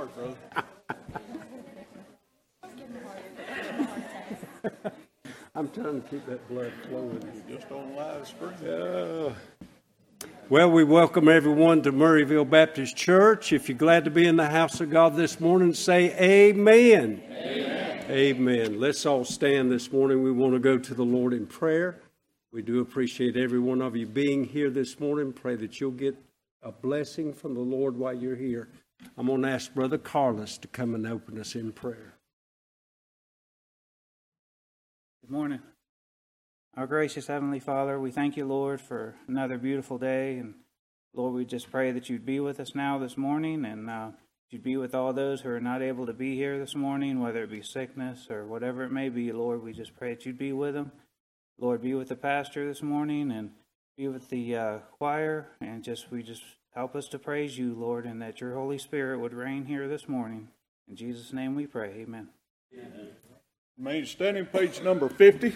hard, brother. I'm trying to keep that blood flowing. You're just on live spring. Uh, well, we welcome everyone to Murrayville Baptist Church. If you're glad to be in the house of God this morning, say amen. Amen. Amen. Let's all stand this morning. We want to go to the Lord in prayer. We do appreciate every one of you being here this morning. Pray that you'll get a blessing from the Lord while you're here. I'm going to ask Brother Carlos to come and open us in prayer. Good morning. Our gracious Heavenly Father, we thank you, Lord, for another beautiful day. And Lord, we just pray that you'd be with us now this morning and uh, you'd be with all those who are not able to be here this morning, whether it be sickness or whatever it may be, Lord. We just pray that you'd be with them. Lord, be with the pastor this morning and be with the uh, choir. And just, we just help us to praise you, Lord, and that your Holy Spirit would reign here this morning. In Jesus' name we pray. Amen. Amen. Main standing page number 50.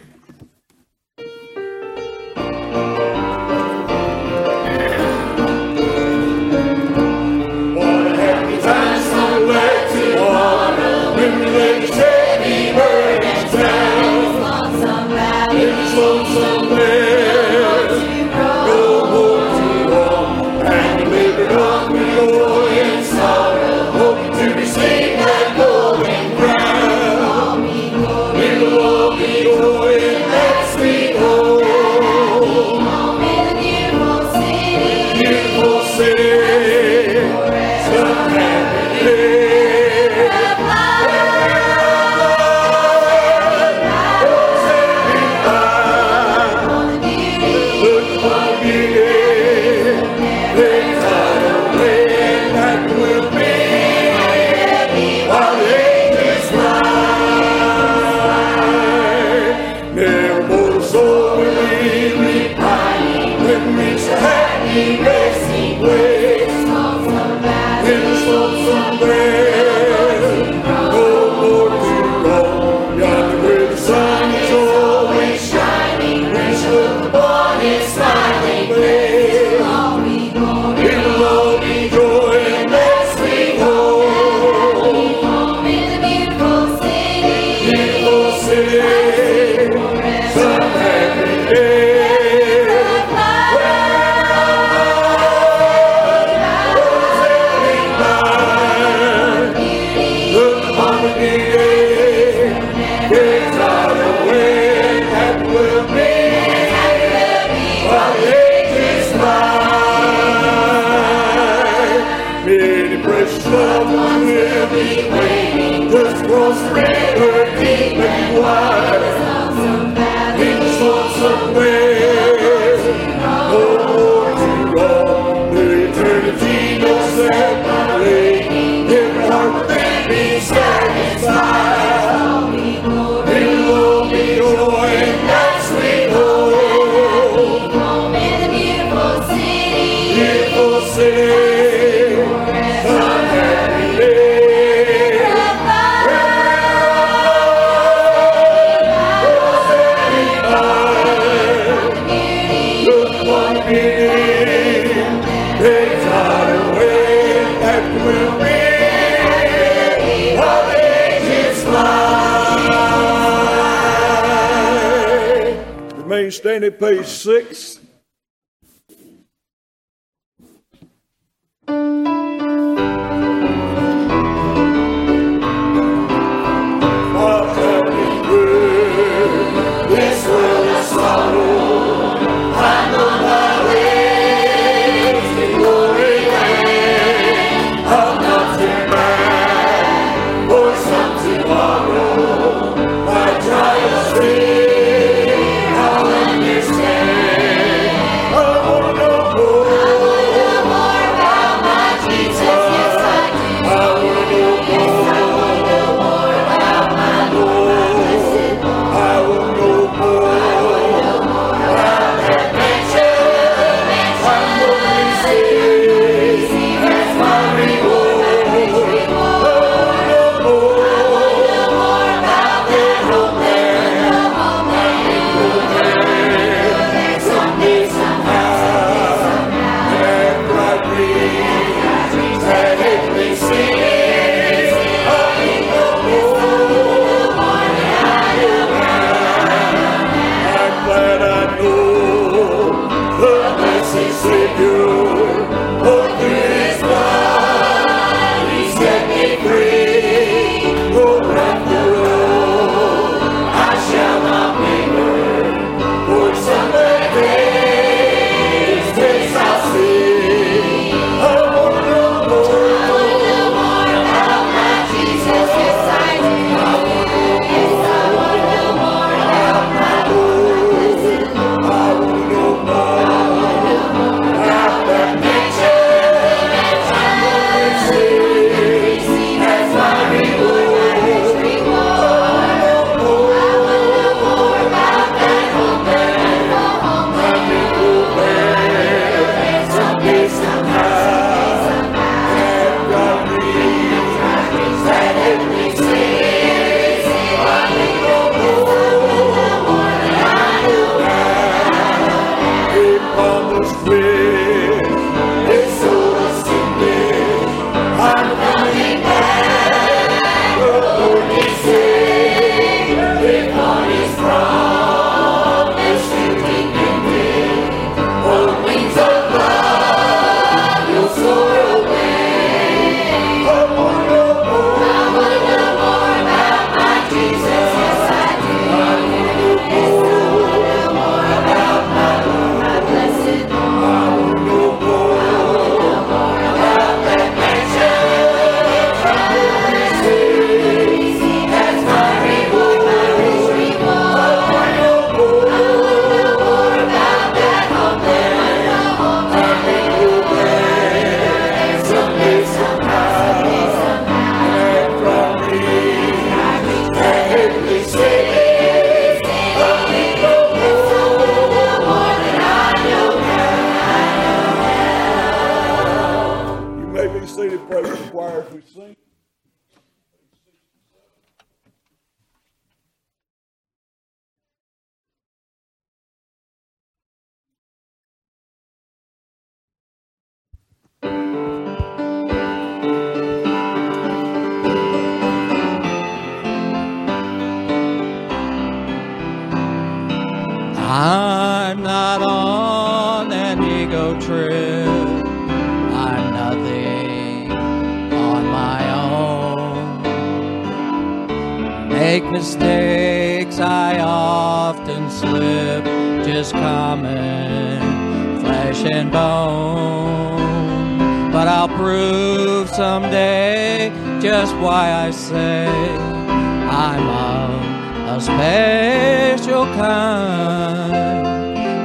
I'll prove someday just why I say I'm of a special kind.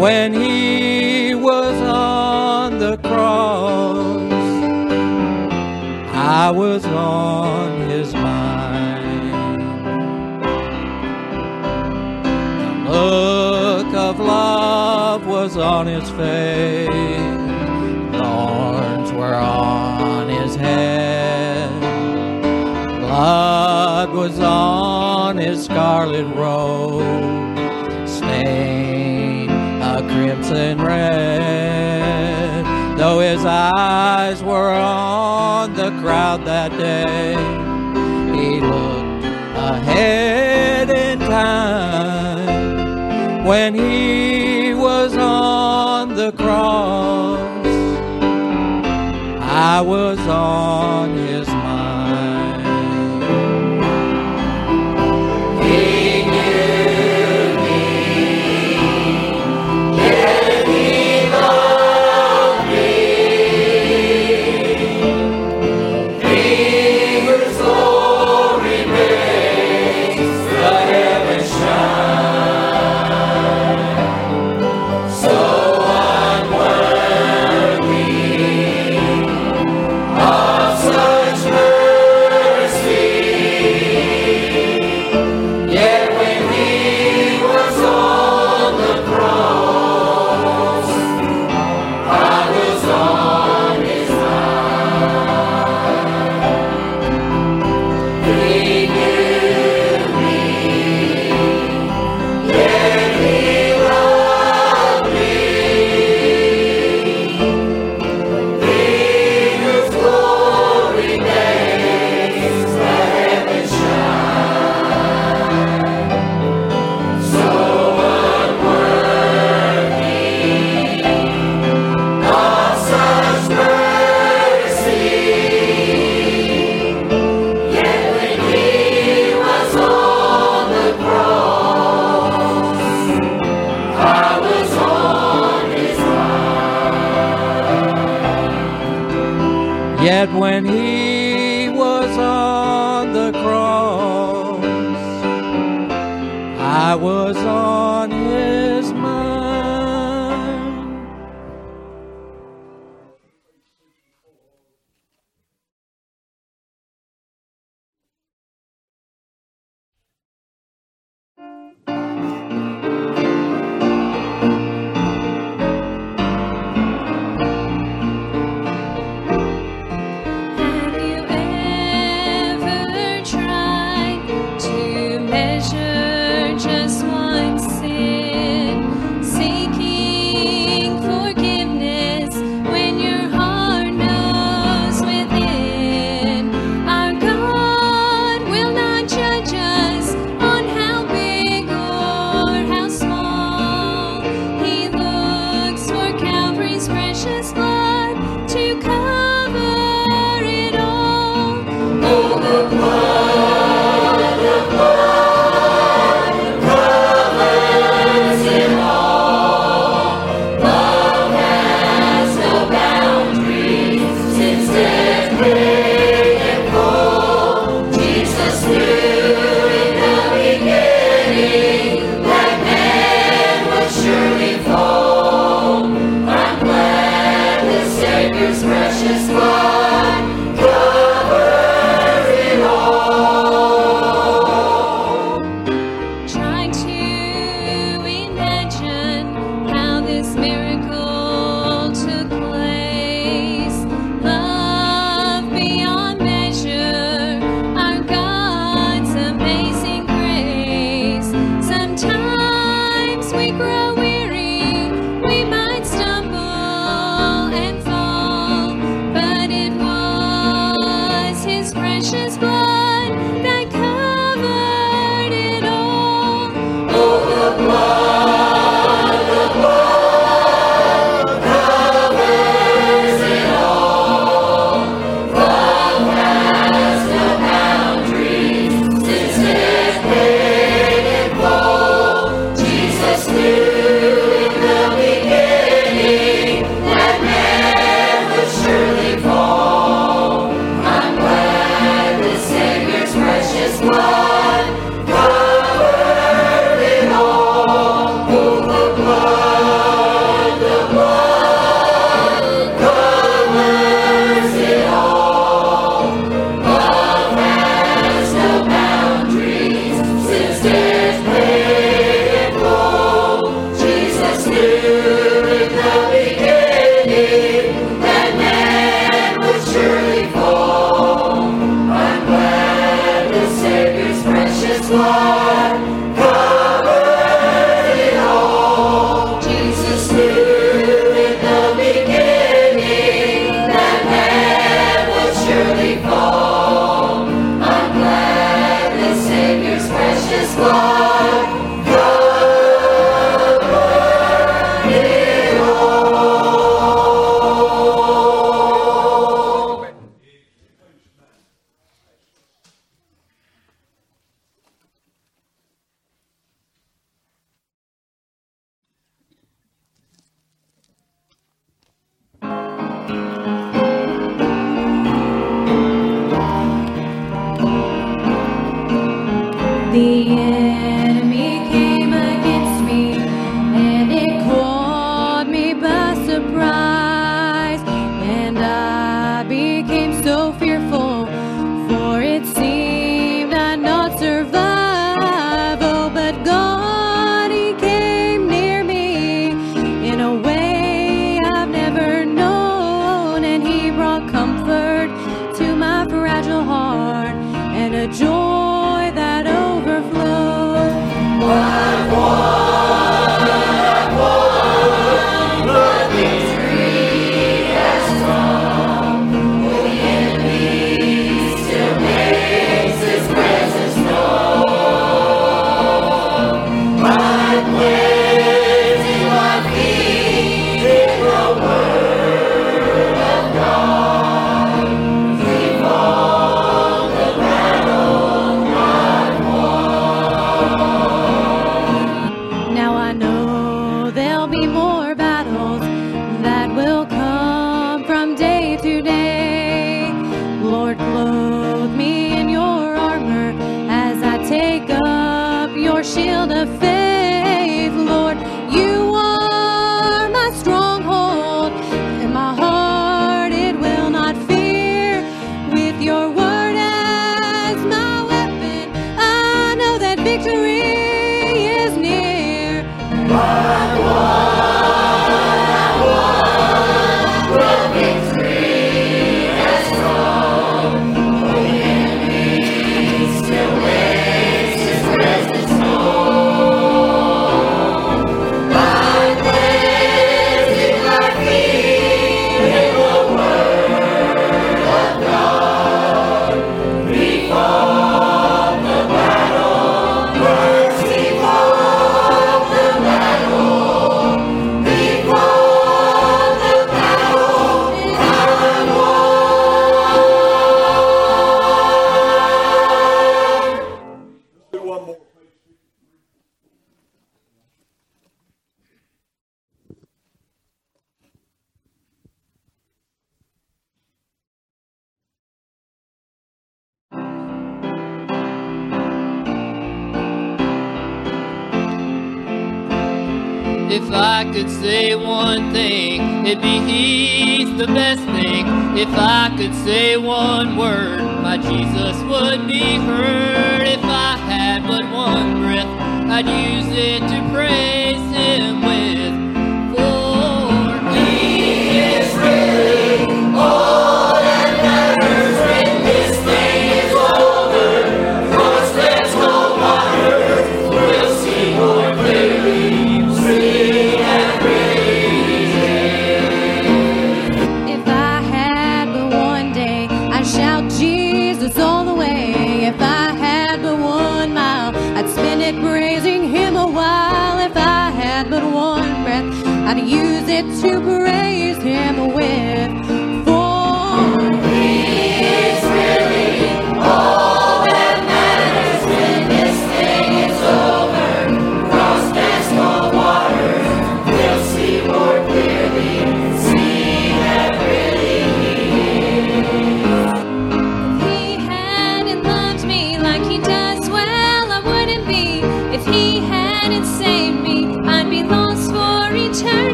When he was on the cross, I was on his mind. The look of love was on his face were on his head. Blood was on his scarlet robe, stained a crimson red. Though his eyes were on the crowd that day, he looked ahead in time when he was on the cross I was on his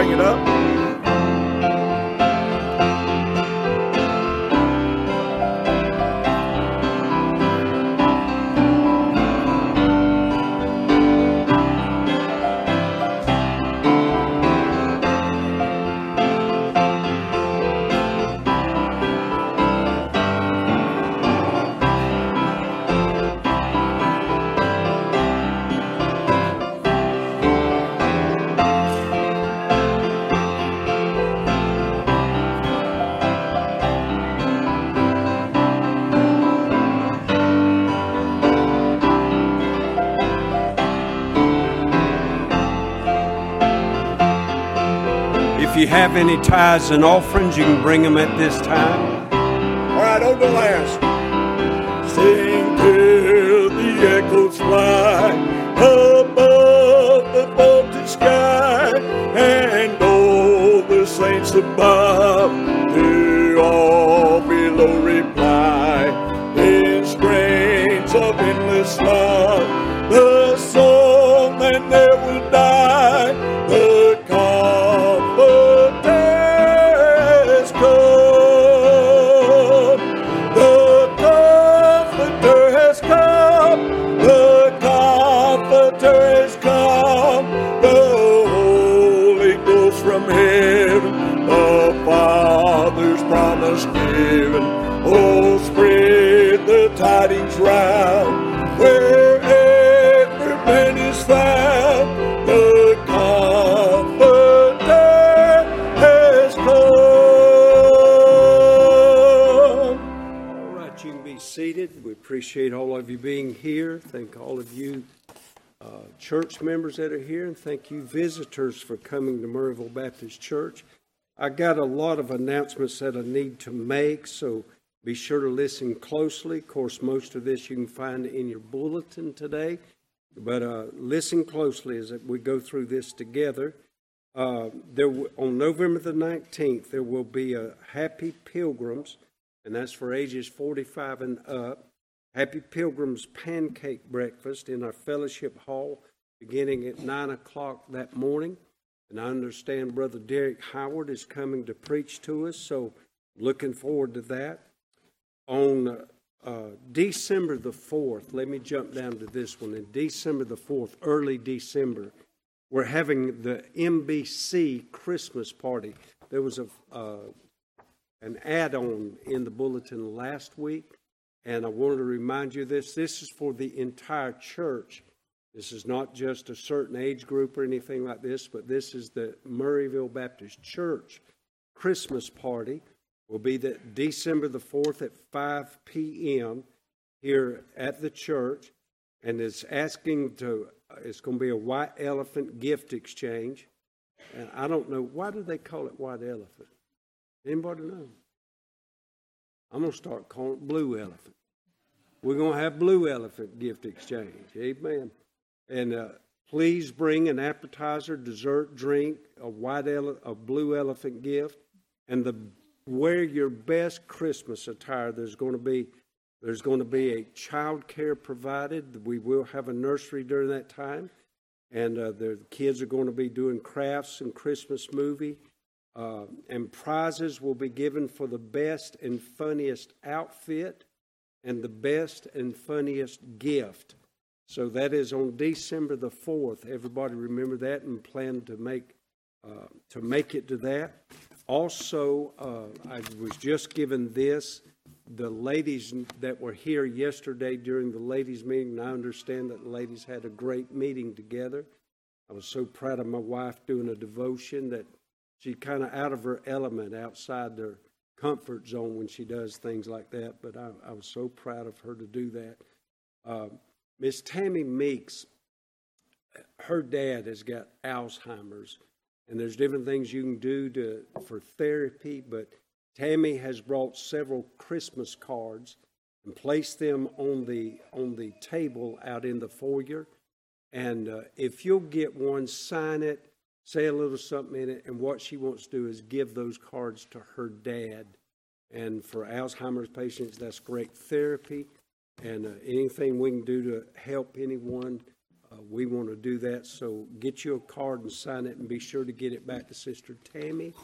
bring it up. Have any tithes and offerings, you can bring them at this time. All right, on the last. Sing of you being here. Thank all of you uh, church members that are here, and thank you visitors for coming to Murrayville Baptist Church. I got a lot of announcements that I need to make, so be sure to listen closely. Of course, most of this you can find in your bulletin today, but uh, listen closely as we go through this together. Uh, there on November the 19th, there will be a Happy Pilgrims, and that's for ages 45 and up. Happy Pilgrims pancake breakfast in our fellowship hall beginning at 9 o'clock that morning. And I understand Brother Derek Howard is coming to preach to us, so looking forward to that. On uh, December the 4th, let me jump down to this one. In December the 4th, early December, we're having the MBC Christmas party. There was a uh, an add-on in the bulletin last week, and I wanted to remind you this. This is for the entire church. This is not just a certain age group or anything like this, but this is the Murrayville Baptist Church Christmas party. Will be that December the 4th at 5 p.m. here at the church, and it's asking to. It's going to be a white elephant gift exchange, and I don't know why do they call it white elephant. Anybody know? I'm going to start calling it blue elephant. We're going to have blue elephant gift exchange. Amen. And uh, please bring an appetizer, dessert, drink, a white ele- a blue elephant gift, and the wear your best Christmas attire. There's going to be there's going to be a child care provided. We will have a nursery during that time, and uh, the kids are going to be doing crafts and Christmas movie. Uh, and prizes will be given for the best and funniest outfit and the best and funniest gift. So that is on December the fourth. Everybody remember that and plan to make uh, to make it to that. Also, uh, I was just given this. The ladies that were here yesterday during the ladies' meeting, I understand that the ladies had a great meeting together. I was so proud of my wife doing a devotion that she kind of out of her element, outside her comfort zone when she does things like that. But I, I was so proud of her to do that. Uh, Miss Tammy Meeks, her dad has got Alzheimer's, and there's different things you can do to for therapy. But Tammy has brought several Christmas cards and placed them on the on the table out in the foyer. And uh, if you'll get one, sign it, say a little something in it, and what she wants to do is give those cards to her dad. And for Alzheimer's patients, that's great therapy. And uh, anything we can do to help anyone, uh, we want to do that. So get you a card and sign it, and be sure to get it back to Sister Tammy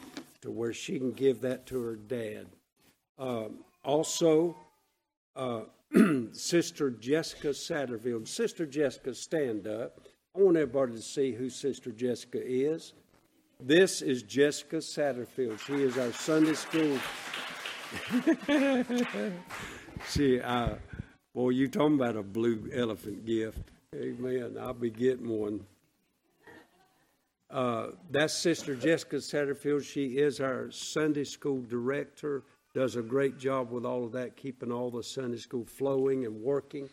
to where she can give that to her dad. Um, also, uh, Sister Jessica Satterfield. Sister Jessica, stand up. I want everybody to see who Sister Jessica is. This is Jessica Satterfield. She is our Sunday school. she, uh, boy, you talking about a blue elephant gift. Amen. I'll be getting one. Uh, that's Sister Jessica Satterfield. She is our Sunday school director. Does a great job with all of that, keeping all the Sunday school flowing and working.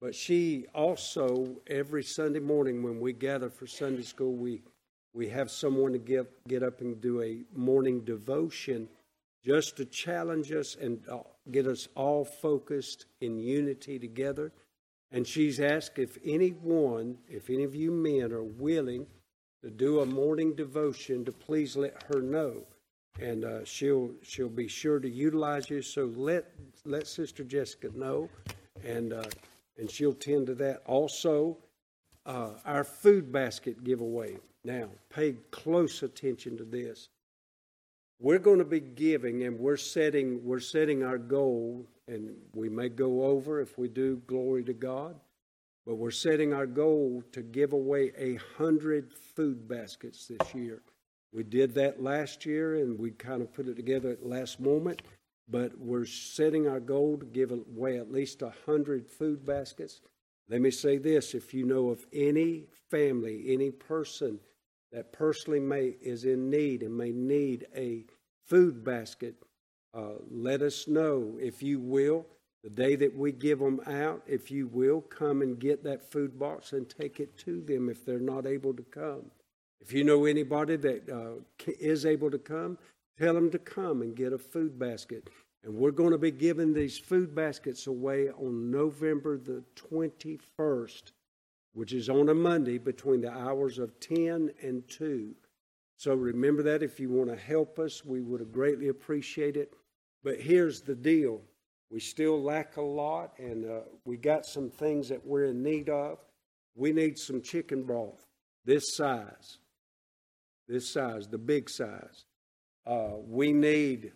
But she also, every Sunday morning when we gather for Sunday school, we we have someone to get, get up and do a morning devotion just to challenge us and uh, get us all focused in unity together. And she's asked if anyone, if any of you men are willing to do a morning devotion, to please let her know, and uh, she'll she'll be sure to utilize you. So let let Sister Jessica know, and uh, and she'll tend to that. Also, uh, our food basket giveaway. Now, pay close attention to this. We're going to be giving, and we're setting we're setting our goal, and we may go over if we do. Glory to God. But we're setting our goal to give away a hundred food baskets this year. We did that last year, and we kind of put it together at the last moment. But we're setting our goal to give away at least a hundred food baskets. Let me say this: if you know of any family, any person that personally may is in need and may need a food basket, uh, let us know if you will. The day that we give them out, if you will, come and get that food box and take it to them if they're not able to come. If you know anybody that uh, is able to come, tell them to come and get a food basket. And we're going to be giving these food baskets away on November the 21st, which is on a Monday between the hours of 10 and 2. So remember that if you want to help us, we would greatly appreciate it. But here's the deal we still lack a lot, and uh, we got some things that we're in need of. We need some chicken broth this size, this size, the big size. Uh, we need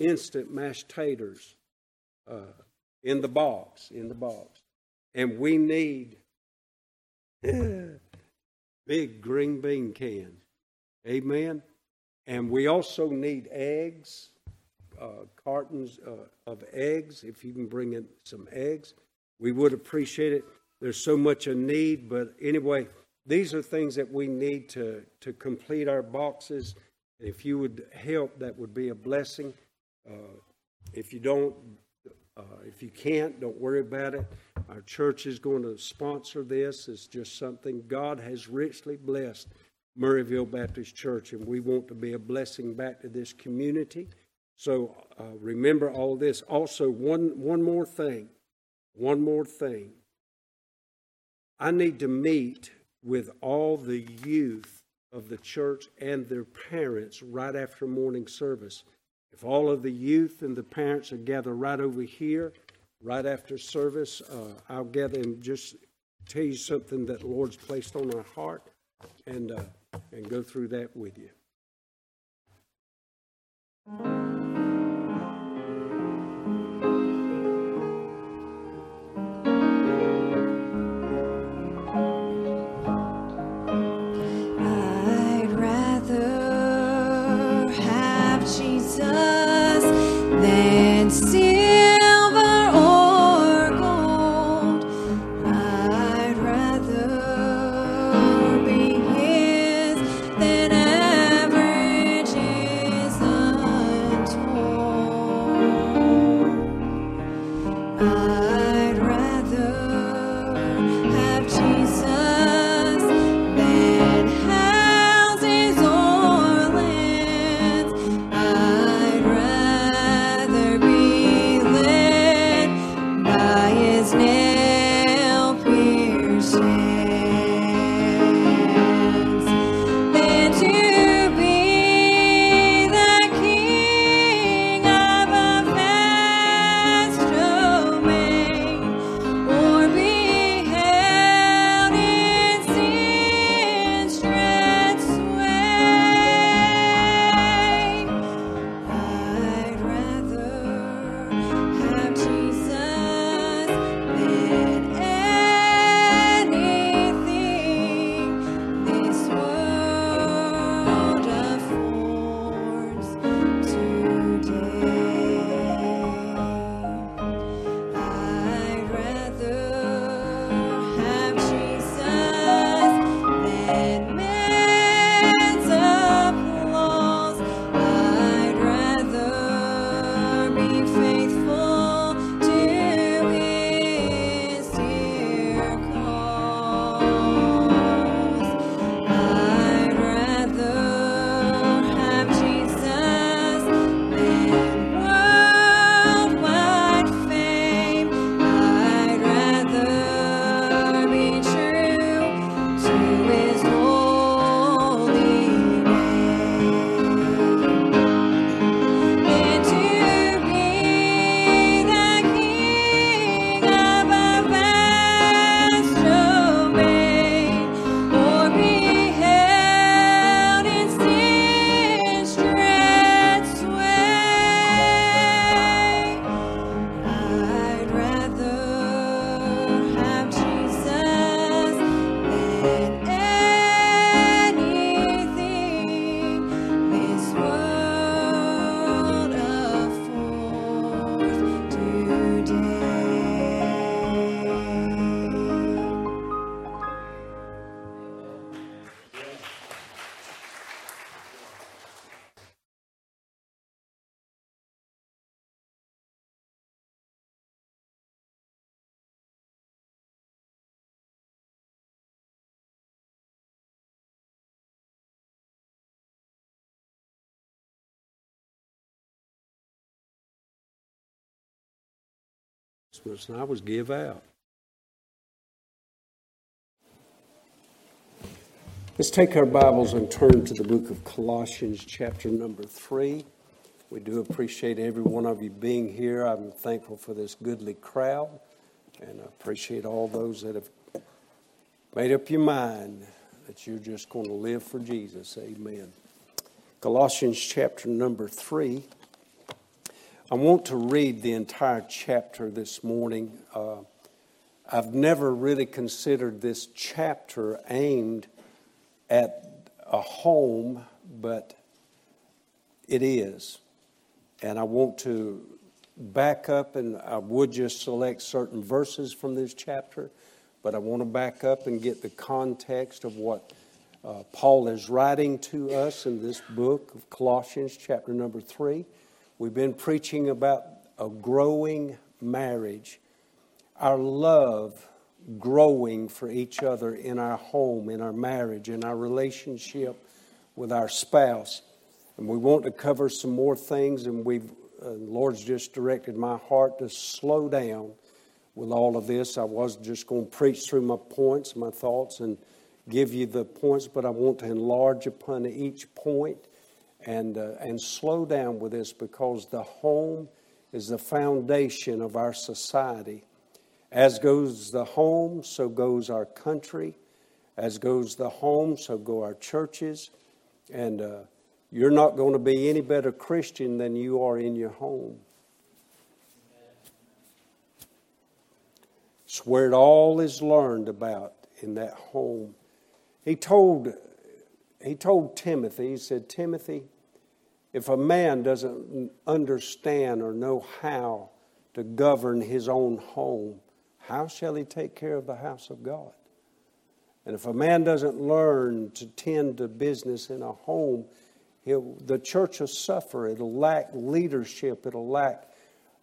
instant mashed taters uh, in the box, in the box. And we need big green bean cans. Amen. And we also need eggs, uh, cartons uh, of eggs. If you can bring in some eggs, we would appreciate it. There's so much a need, but anyway, these are things that we need to to complete our boxes. If you would help, that would be a blessing. Uh, if you don't, uh, if you can't, don't worry about it. Our church is going to sponsor this. It's just something God has richly blessed Murrayville Baptist Church, and we want to be a blessing back to this community. So uh, remember all this. Also, one one more thing, one more thing. I need to meet with all the youth of the church and their parents right after morning service. If all of the youth and the parents are gathered right over here, right after service, uh, I'll gather and just tell you something that the Lord's placed on our heart and, uh, and go through that with you. Than And I was give out. Let's take our Bibles and turn to the book of Colossians, chapter number three. We do appreciate every one of you being here. I'm thankful for this goodly crowd, and I appreciate all those that have made up your mind that you're just going to live for Jesus. Amen. Colossians, chapter number three. I want to read the entire chapter this morning. Uh, I've never really considered this chapter aimed at a home, but it is. And I want to back up, and I would just select certain verses from this chapter, but I want to back up and get the context of what uh, Paul is writing to us in this book of Colossians, chapter number three. We've been preaching about a growing marriage, our love growing for each other in our home, in our marriage, in our relationship with our spouse. And we want to cover some more things, and we've, uh, Lord's just directed my heart to slow down with all of this. I was just going to preach through my points, my thoughts, and give you the points, but I want to enlarge upon each point and, uh, and slow down with this because the home is the foundation of our society. As goes the home, so goes our country. As goes the home, so go our churches. And uh, you're not going to be any better Christian than you are in your home. It's where it all is learned about in that home. He told, he told Timothy, he said, Timothy, if a man doesn't understand or know how to govern his own home, how shall he take care of the house of God? And if a man doesn't learn to tend to business in a home, the church will suffer. It'll lack leadership. It'll lack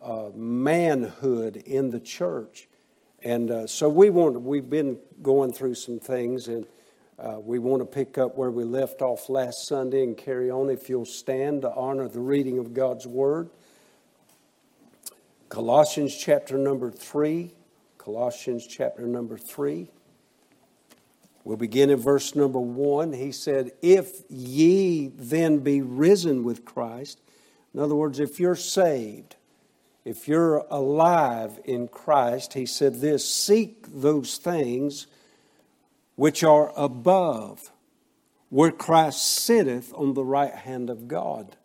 uh, manhood in the church. And uh, so we want. We've been going through some things, and uh, we want to pick up where we left off last Sunday and carry on. If you'll stand to honor the reading of God's word, Colossians chapter number three. Colossians chapter number 3. We'll begin in verse number 1. He said, If ye then be risen with Christ, in other words, if you're saved, if you're alive in Christ, he said this seek those things which are above, where Christ sitteth on the right hand of God.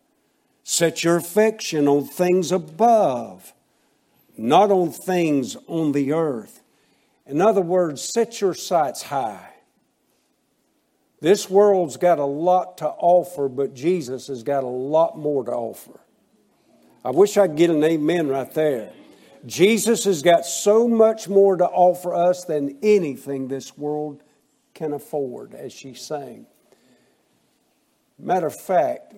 Set your affection on things above not on things on the earth. In other words, set your sights high. This world's got a lot to offer, but Jesus has got a lot more to offer. I wish I could get an amen right there. Jesus has got so much more to offer us than anything this world can afford, as she sang. Matter of fact,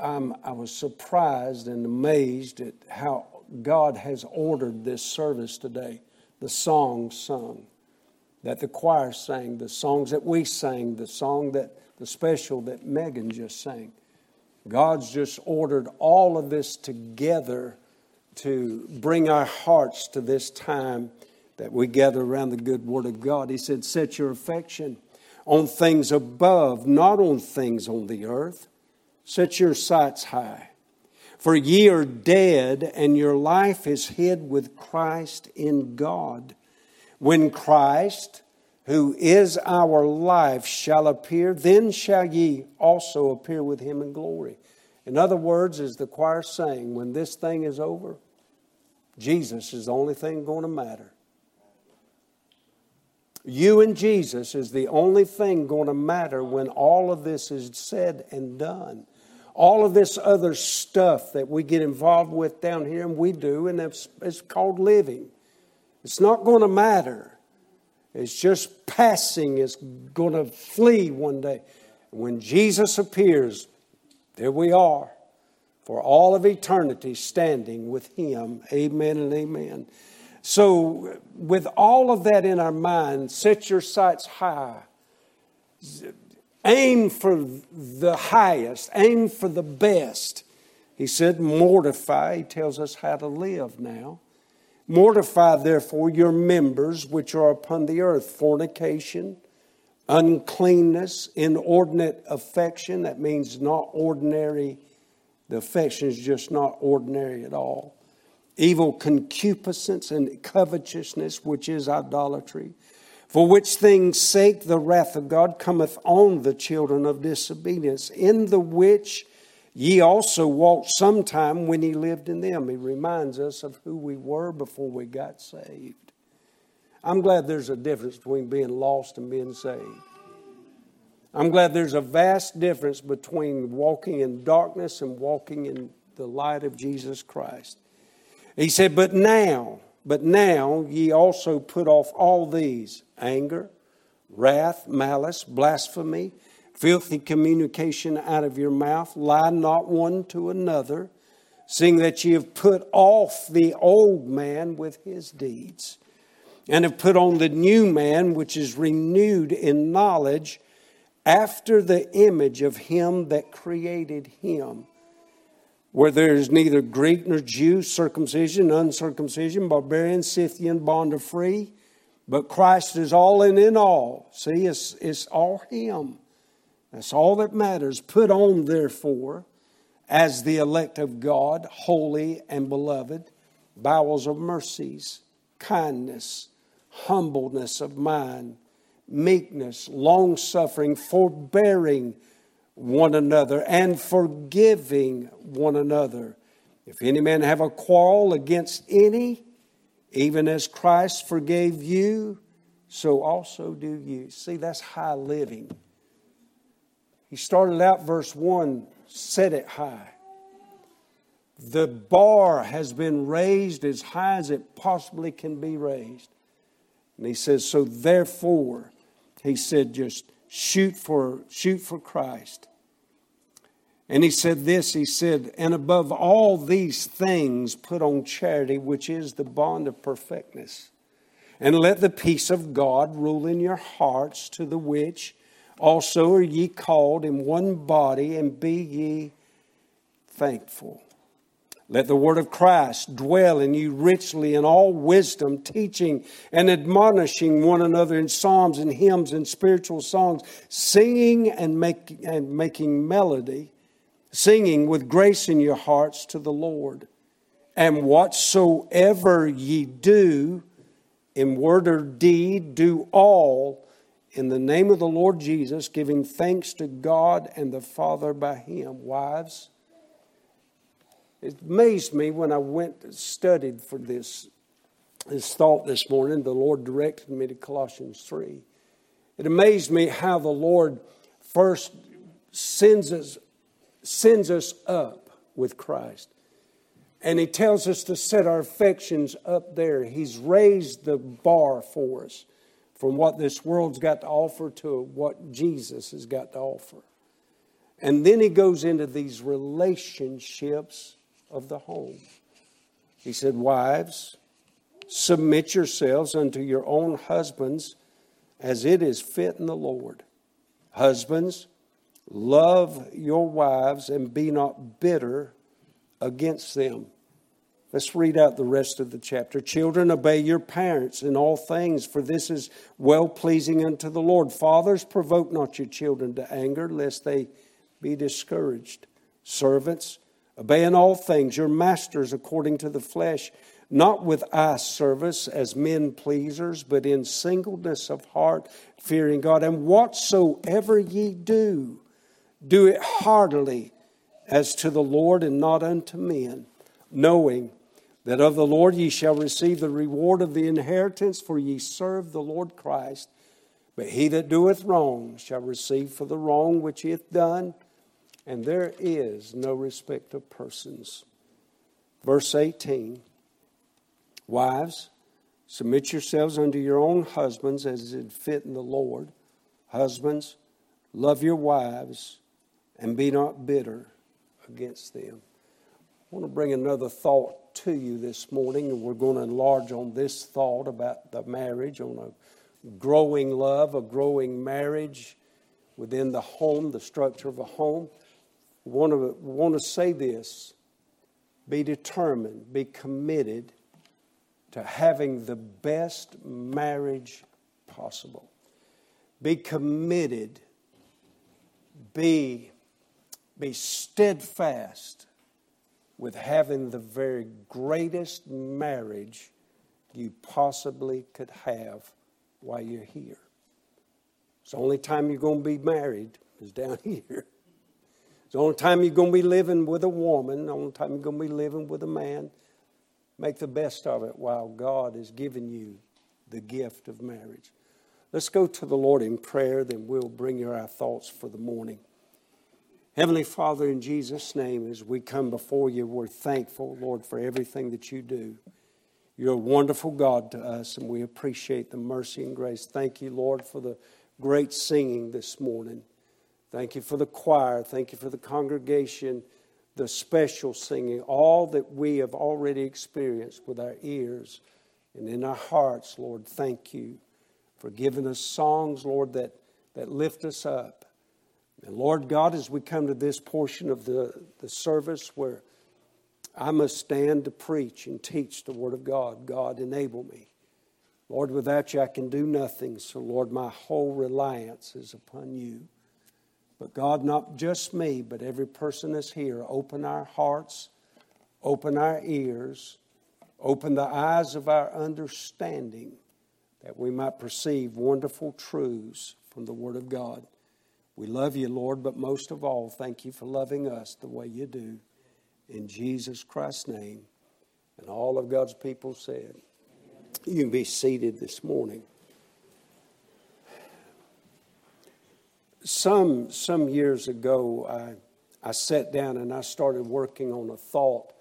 I'm, I was surprised and amazed at how God has ordered this service today. The songs sung, that the choir sang, the songs that we sang, the song that the special that Megan just sang. God's just ordered all of this together to bring our hearts to this time that we gather around the good Word of God. He said, Set your affection on things above, not on things on the earth. Set your sights high. For ye are dead, and your life is hid with Christ in God. When Christ, who is our life, shall appear, then shall ye also appear with him in glory. In other words, as the choir sang, when this thing is over, Jesus is the only thing going to matter. You and Jesus is the only thing going to matter when all of this is said and done all of this other stuff that we get involved with down here, and we do, and it's, it's called living. It's not going to matter. It's just passing. It's going to flee one day. When Jesus appears, there we are for all of eternity standing with Him. Amen and amen. So, with all of that in our mind, set your sights high Aim for the highest, aim for the best. He said, mortify. He tells us how to live now. Mortify therefore your members which are upon the earth fornication, uncleanness, inordinate affection. That means not ordinary. The affection is just not ordinary at all. Evil concupiscence and covetousness, which is idolatry. For which things sake the wrath of God cometh on the children of disobedience, in the which ye also walked sometime when ye lived in them. He reminds us of who we were before we got saved. I'm glad there's a difference between being lost and being saved. I'm glad there's a vast difference between walking in darkness and walking in the light of Jesus Christ. He said, But now, but now ye also put off all these anger, wrath, malice, blasphemy, filthy communication out of your mouth. Lie not one to another, seeing that ye have put off the old man with his deeds, and have put on the new man, which is renewed in knowledge after the image of him that created him where there is neither Greek nor Jew, circumcision, uncircumcision, barbarian, Scythian, bond or free, but Christ is all and in all. See, it's, it's all Him. That's all that matters. Put on, therefore, as the elect of God, holy and beloved, bowels of mercies, kindness, humbleness of mind, meekness, long suffering, forbearing one another and forgiving one another. If any man have a quarrel against any, even as Christ forgave you, so also do you. See, that's high living. He started out verse 1, set it high. The bar has been raised as high as it possibly can be raised. And he says, so therefore, he said, just shoot for shoot for Christ. And he said this, he said, and above all these things put on charity, which is the bond of perfectness. And let the peace of God rule in your hearts, to the which also are ye called in one body, and be ye thankful. Let the word of Christ dwell in you richly in all wisdom, teaching and admonishing one another in psalms and hymns and spiritual songs, singing and, make, and making melody, singing with grace in your hearts to the Lord. And whatsoever ye do, in word or deed, do all in the name of the Lord Jesus, giving thanks to God and the Father by Him. Wives, it amazed me when I went and studied for this, this thought this morning. The Lord directed me to Colossians 3. It amazed me how the Lord first sends us, sends us up with Christ. And He tells us to set our affections up there. He's raised the bar for us from what this world's got to offer to what Jesus has got to offer. And then He goes into these relationships of the home. He said, Wives, submit yourselves unto your own husbands as it is fit in the Lord. Husbands, love your wives and be not bitter against them. Let's read out the rest of the chapter. Children, obey your parents in all things, for this is well pleasing unto the Lord. Fathers, provoke not your children to anger, lest they be discouraged. Servants, Obey in all things your masters according to the flesh, not with eye service as men pleasers, but in singleness of heart, fearing God. And whatsoever ye do, do it heartily as to the Lord and not unto men, knowing that of the Lord ye shall receive the reward of the inheritance, for ye serve the Lord Christ. But he that doeth wrong shall receive for the wrong which he hath done and there is no respect of persons. Verse 18 Wives, submit yourselves unto your own husbands as it fit in the Lord. Husbands, love your wives and be not bitter against them. I want to bring another thought to you this morning, and we're going to enlarge on this thought about the marriage, on a growing love, a growing marriage within the home, the structure of a home want to, want to say this be determined, be committed to having the best marriage possible. Be committed. Be, be steadfast with having the very greatest marriage you possibly could have while you're here. It's the only time you're going to be married is down here. It's the only time you're going to be living with a woman, the only time you're going to be living with a man. Make the best of it while God has given you the gift of marriage. Let's go to the Lord in prayer, then we'll bring you our thoughts for the morning. Heavenly Father, in Jesus' name, as we come before you, we're thankful, Lord, for everything that you do. You're a wonderful God to us, and we appreciate the mercy and grace. Thank you, Lord, for the great singing this morning. Thank you for the choir. Thank you for the congregation, the special singing, all that we have already experienced with our ears and in our hearts, Lord. Thank you for giving us songs, Lord, that, that lift us up. And Lord God, as we come to this portion of the, the service where I must stand to preach and teach the Word of God, God, enable me. Lord, without you, I can do nothing. So, Lord, my whole reliance is upon you. But, God, not just me, but every person that's here, open our hearts, open our ears, open the eyes of our understanding that we might perceive wonderful truths from the Word of God. We love you, Lord, but most of all, thank you for loving us the way you do. In Jesus Christ's name. And all of God's people said, You can be seated this morning. Some, some years ago, I, I sat down and I started working on a thought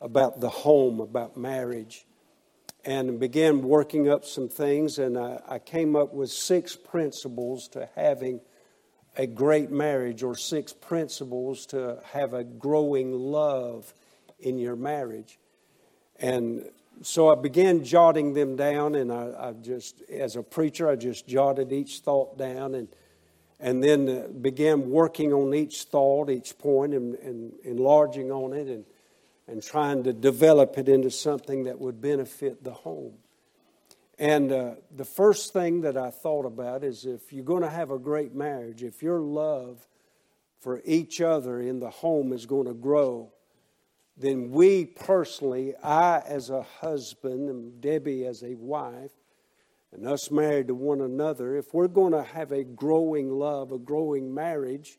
about the home, about marriage, and began working up some things. And I, I came up with six principles to having a great marriage or six principles to have a growing love in your marriage. And so I began jotting them down, and I, I, just, as a preacher, I just jotted each thought down and, and then uh, began working on each thought, each point, and, and enlarging on it and, and trying to develop it into something that would benefit the home. And uh, the first thing that I thought about is if you're going to have a great marriage, if your love for each other in the home is going to grow, then we personally, I as a husband and Debbie as a wife, and us married to one another, if we're going to have a growing love, a growing marriage,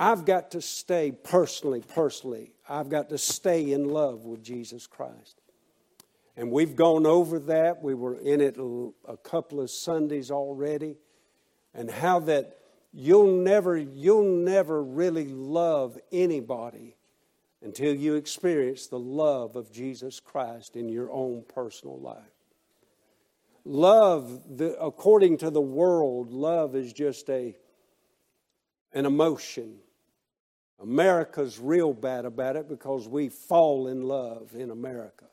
I've got to stay personally, personally, I've got to stay in love with Jesus Christ. And we've gone over that. We were in it a couple of Sundays already. And how that you'll never, you'll never really love anybody until you experience the love of Jesus Christ in your own personal life. Love, the, according to the world, love is just a, an emotion. America's real bad about it because we fall in love in America.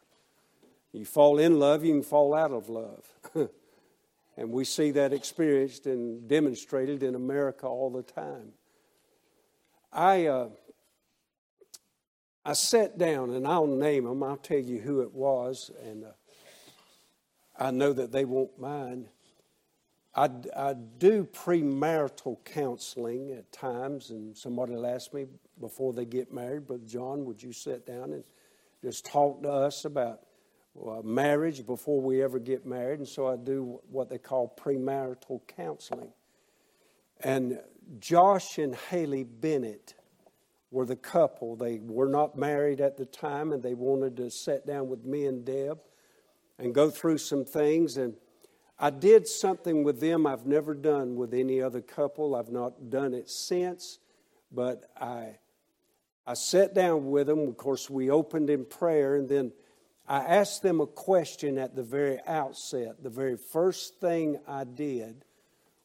You fall in love, you can fall out of love. and we see that experienced and demonstrated in America all the time. I, uh, I sat down, and I'll name them, I'll tell you who it was, and uh, I know that they won't mind. I, I do premarital counseling at times, and somebody will ask me before they get married, Brother John, would you sit down and just talk to us about uh, marriage before we ever get married, and so I do what they call premarital counseling. And Josh and Haley Bennett were the couple. They were not married at the time, and they wanted to sit down with me and Deb and go through some things. And I did something with them I've never done with any other couple. I've not done it since, but I I sat down with them. Of course, we opened in prayer, and then I asked them a question at the very outset. The very first thing I did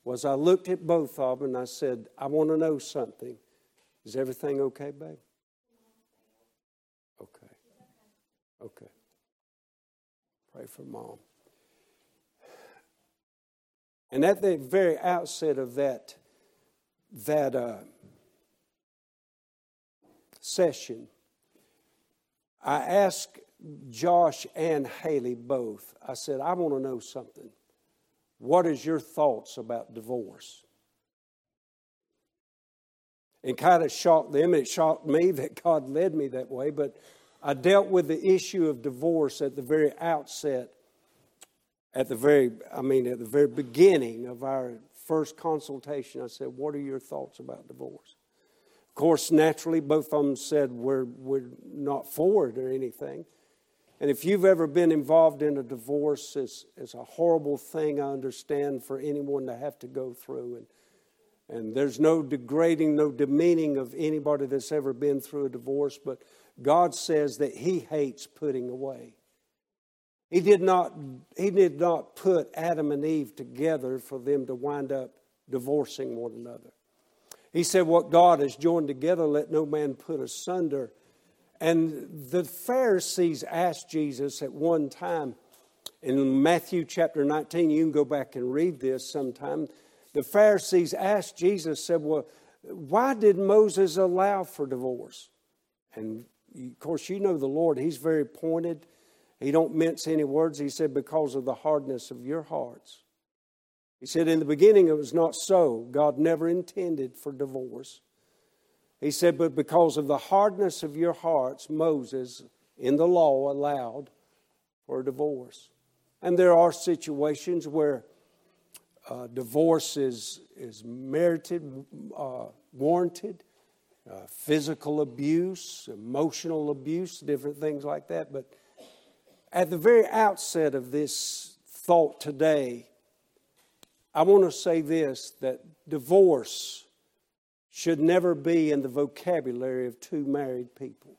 was I looked at both of them and I said, I want to know something. Is everything okay, babe? Okay. Okay. Pray for mom. And at the very outset of that, that uh, session, I asked Josh and Haley both, I said, I want to know something. What is your thoughts about divorce? And kind of shocked them. It shocked me that God led me that way, but I dealt with the issue of divorce at the very outset, at the very, I mean, at the very beginning of our first consultation. I said, What are your thoughts about divorce? Of course, naturally, both of them said we're, we're not for it or anything. And if you've ever been involved in a divorce, it's, it's a horrible thing, I understand, for anyone to have to go through. And and there's no degrading, no demeaning of anybody that's ever been through a divorce, but God says that He hates putting away. He did not, he did not put Adam and Eve together for them to wind up divorcing one another. He said, What God has joined together, let no man put asunder. And the Pharisees asked Jesus at one time, in Matthew chapter 19, you can go back and read this sometime the Pharisees asked Jesus, said, Well, why did Moses allow for divorce? And of course, you know the Lord, He's very pointed. He don't mince any words. He said, Because of the hardness of your hearts. He said, In the beginning, it was not so. God never intended for divorce. He said, But because of the hardness of your hearts, Moses in the law allowed for a divorce. And there are situations where uh, divorce is, is merited, uh, warranted, uh, physical abuse, emotional abuse, different things like that. But at the very outset of this thought today, I want to say this that divorce should never be in the vocabulary of two married people.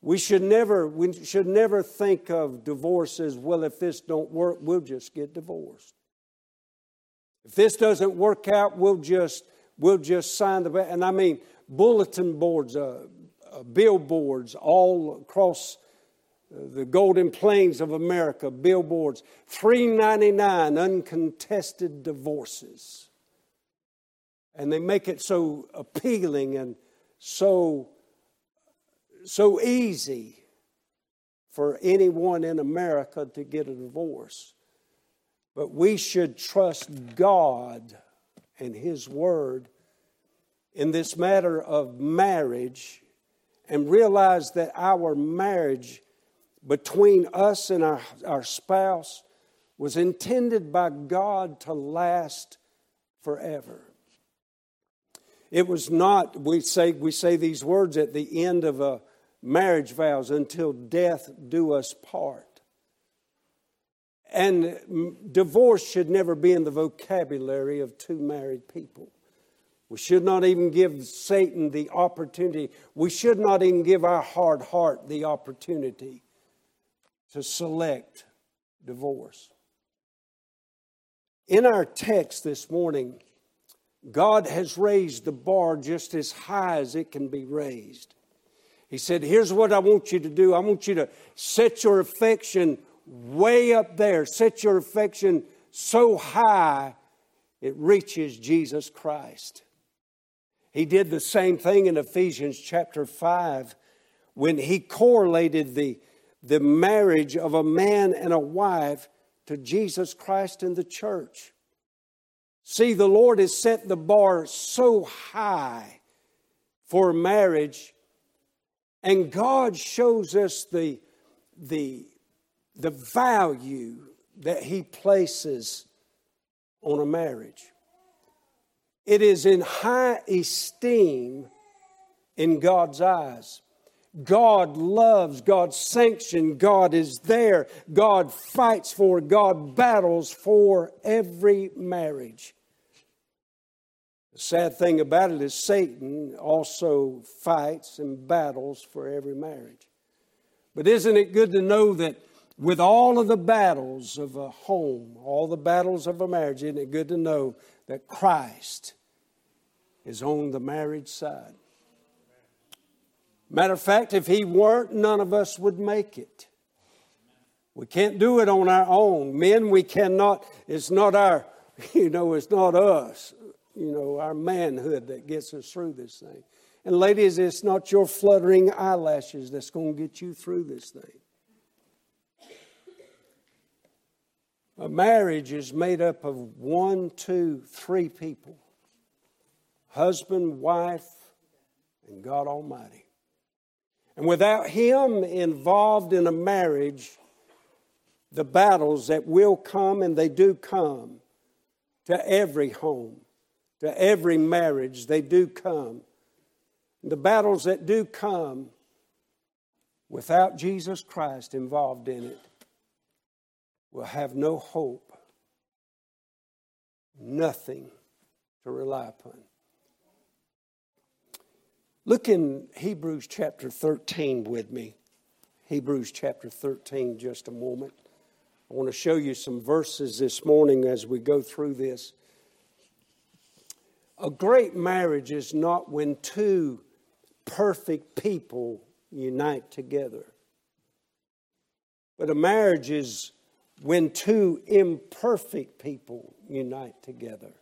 We should never we should never think of divorce as well if this don't work we'll just get divorced. If this doesn't work out, we'll just we'll just sign the and I mean bulletin boards, uh, uh, billboards all across uh, the golden plains of America, billboards, three ninety nine uncontested divorces, and they make it so appealing and so so easy for anyone in America to get a divorce. But we should trust God and His Word in this matter of marriage and realize that our marriage between us and our, our spouse was intended by God to last forever. It was not, we say, we say these words at the end of a marriage vows, until death do us part. And divorce should never be in the vocabulary of two married people. We should not even give Satan the opportunity. We should not even give our hard heart the opportunity to select divorce. In our text this morning, God has raised the bar just as high as it can be raised. He said, Here's what I want you to do. I want you to set your affection way up there. Set your affection so high it reaches Jesus Christ. He did the same thing in Ephesians chapter 5 when he correlated the, the marriage of a man and a wife to Jesus Christ and the church. See, the Lord has set the bar so high for marriage, and God shows us the, the the value that he places on a marriage. It is in high esteem in God's eyes. God loves, God sanctions, God is there, God fights for, God battles for every marriage. The sad thing about it is Satan also fights and battles for every marriage. But isn't it good to know that with all of the battles of a home, all the battles of a marriage, isn't it good to know that Christ is on the marriage side? Matter of fact, if He weren't, none of us would make it. We can't do it on our own. Men, we cannot, it's not our, you know, it's not us, you know, our manhood that gets us through this thing. And ladies, it's not your fluttering eyelashes that's going to get you through this thing. A marriage is made up of one, two, three people husband, wife, and God Almighty. And without Him involved in a marriage, the battles that will come, and they do come, to every home, to every marriage, they do come. The battles that do come without Jesus Christ involved in it will have no hope, nothing to rely upon. Look in Hebrews chapter 13 with me. Hebrews chapter 13, just a moment. I want to show you some verses this morning as we go through this. A great marriage is not when two perfect people unite together, but a marriage is when two imperfect people unite together.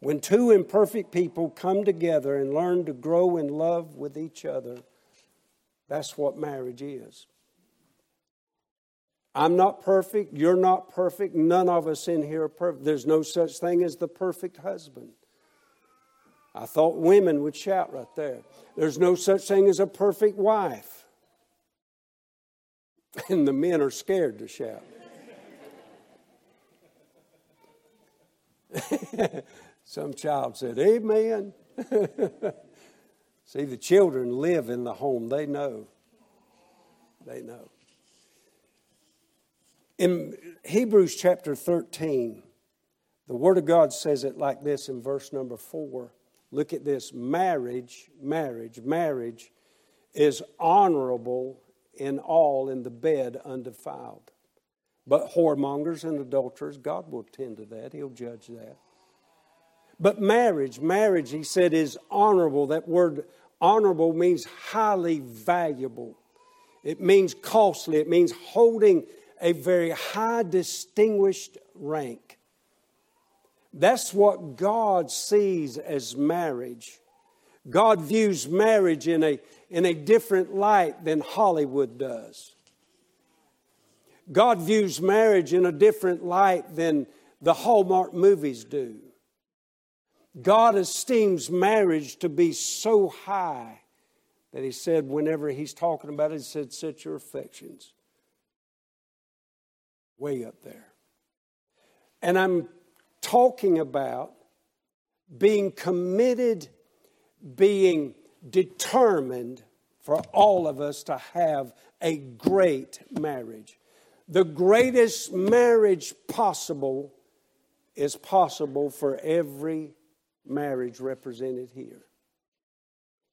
When two imperfect people come together and learn to grow in love with each other, that's what marriage is. I'm not perfect. You're not perfect. None of us in here are perfect. There's no such thing as the perfect husband. I thought women would shout right there. There's no such thing as a perfect wife. And the men are scared to shout. Some child said, Amen. See, the children live in the home, they know. They know. In Hebrews chapter 13, the Word of God says it like this in verse number 4. Look at this marriage, marriage, marriage is honorable in all in the bed undefiled. But whoremongers and adulterers, God will tend to that. He'll judge that. But marriage, marriage, he said, is honorable. That word honorable means highly valuable. It means costly. It means holding a very high, distinguished rank. That's what God sees as marriage. God views marriage in a, in a different light than Hollywood does. God views marriage in a different light than the Hallmark movies do. God esteems marriage to be so high that He said, whenever He's talking about it, He said, Set your affections way up there. And I'm talking about being committed, being determined for all of us to have a great marriage. The greatest marriage possible is possible for every marriage represented here.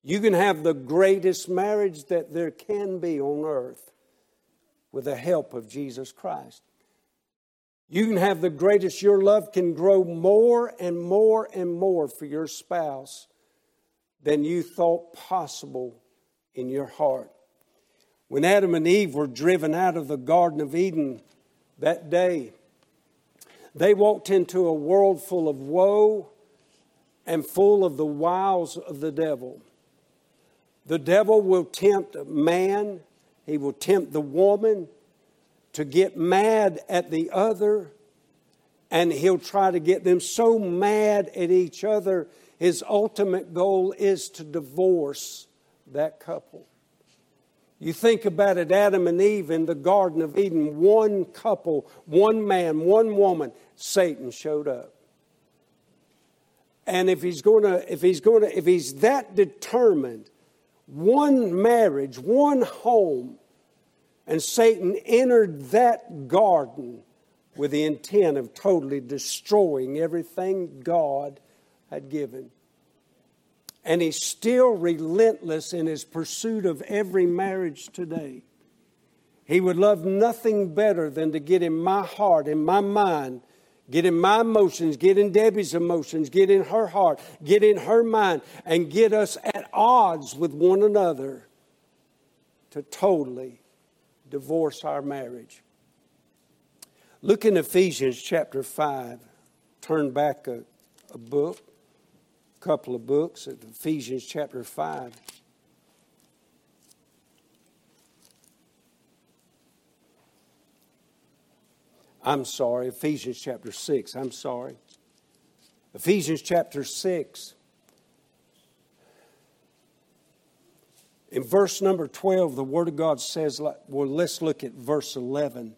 You can have the greatest marriage that there can be on earth with the help of Jesus Christ. You can have the greatest, your love can grow more and more and more for your spouse than you thought possible in your heart. When Adam and Eve were driven out of the Garden of Eden that day, they walked into a world full of woe and full of the wiles of the devil. The devil will tempt man, he will tempt the woman to get mad at the other, and he'll try to get them so mad at each other. His ultimate goal is to divorce that couple. You think about it, Adam and Eve in the Garden of Eden, one couple, one man, one woman, Satan showed up. And if he's going to, if he's going to, if he's that determined, one marriage, one home, and Satan entered that garden with the intent of totally destroying everything God had given. And he's still relentless in his pursuit of every marriage today. He would love nothing better than to get in my heart, in my mind, get in my emotions, get in Debbie's emotions, get in her heart, get in her mind, and get us at odds with one another to totally divorce our marriage. Look in Ephesians chapter 5. Turn back a, a book couple of books, at Ephesians chapter 5. I'm sorry, Ephesians chapter 6. I'm sorry. Ephesians chapter 6. In verse number 12, the Word of God says, well, let's look at verse 11.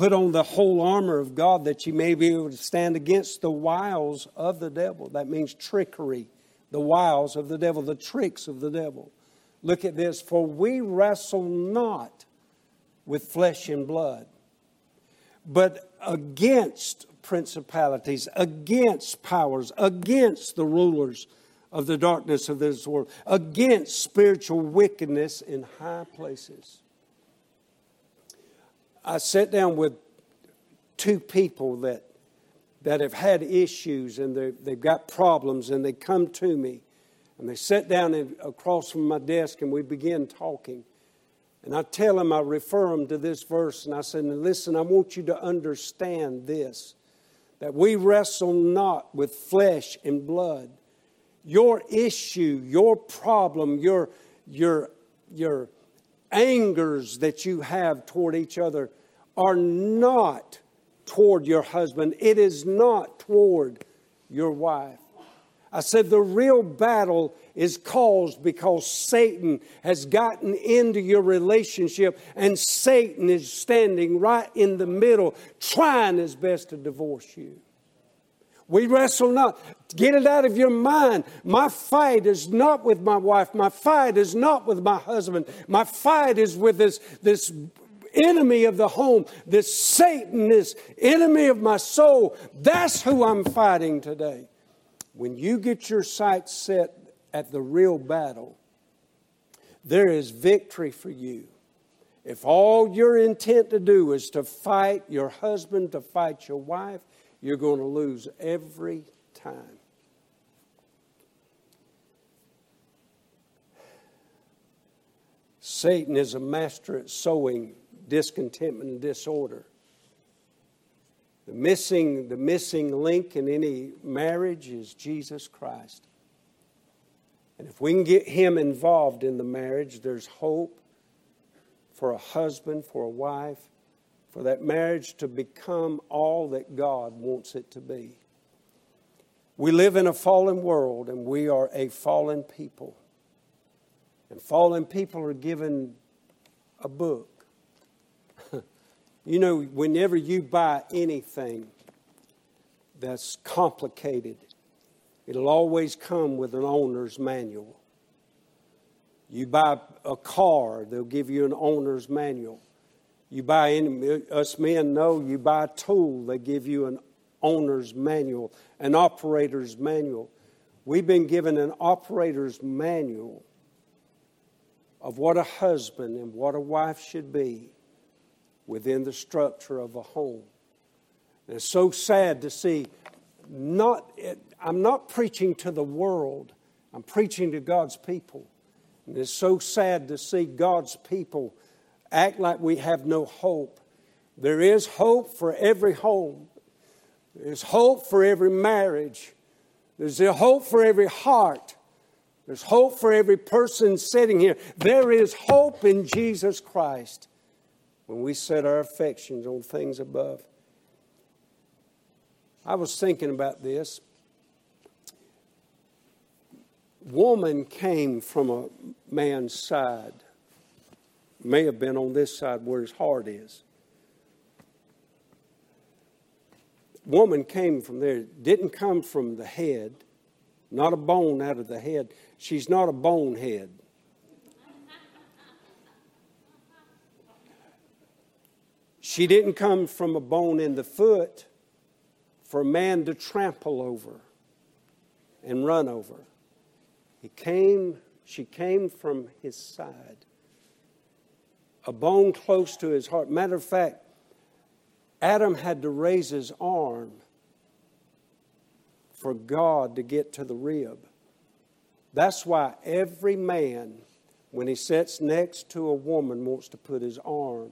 Put on the whole armor of God that you may be able to stand against the wiles of the devil. That means trickery, the wiles of the devil, the tricks of the devil. Look at this. For we wrestle not with flesh and blood, but against principalities, against powers, against the rulers of the darkness of this world, against spiritual wickedness in high places. I sat down with two people that that have had issues and they've got problems and they come to me and they sit down in, across from my desk and we begin talking. And i tell them i refer them to this verse and i said listen i want you to understand this that we wrestle not with flesh and blood. Your issue your problem your your your angers that you have toward each other are not toward your husband, it is not toward your wife. I said the real battle is caused because Satan has gotten into your relationship and Satan is standing right in the middle trying his best to divorce you. We wrestle not. Get it out of your mind. My fight is not with my wife. My fight is not with my husband. My fight is with this, this enemy of the home, this Satan, this enemy of my soul. That's who I'm fighting today. When you get your sights set at the real battle, there is victory for you. If all your intent to do is to fight your husband, to fight your wife, you're going to lose every time. Satan is a master at sowing discontentment and disorder. The missing, the missing link in any marriage is Jesus Christ. And if we can get Him involved in the marriage, there's hope for a husband, for a wife, for that marriage to become all that God wants it to be. We live in a fallen world and we are a fallen people. And fallen people are given a book. you know, whenever you buy anything that's complicated, it'll always come with an owner's manual. You buy a car, they'll give you an owner's manual. You buy any, us men know you buy a tool, they give you an owner's manual, an operator's manual. We've been given an operator's manual of what a husband and what a wife should be within the structure of a home. And it's so sad to see not I'm not preaching to the world. I'm preaching to God's people. And it's so sad to see God's people act like we have no hope. There is hope for every home, there's hope for every marriage, there's hope for every heart. There's hope for every person sitting here. There is hope in Jesus Christ when we set our affections on things above. I was thinking about this. Woman came from a man's side may have been on this side where his heart is. Woman came from there, didn't come from the head, not a bone out of the head. She's not a bonehead. She didn't come from a bone in the foot for a man to trample over and run over. He came, she came from his side a bone close to his heart. Matter of fact, Adam had to raise his arm for God to get to the rib. That's why every man, when he sits next to a woman, wants to put his arm,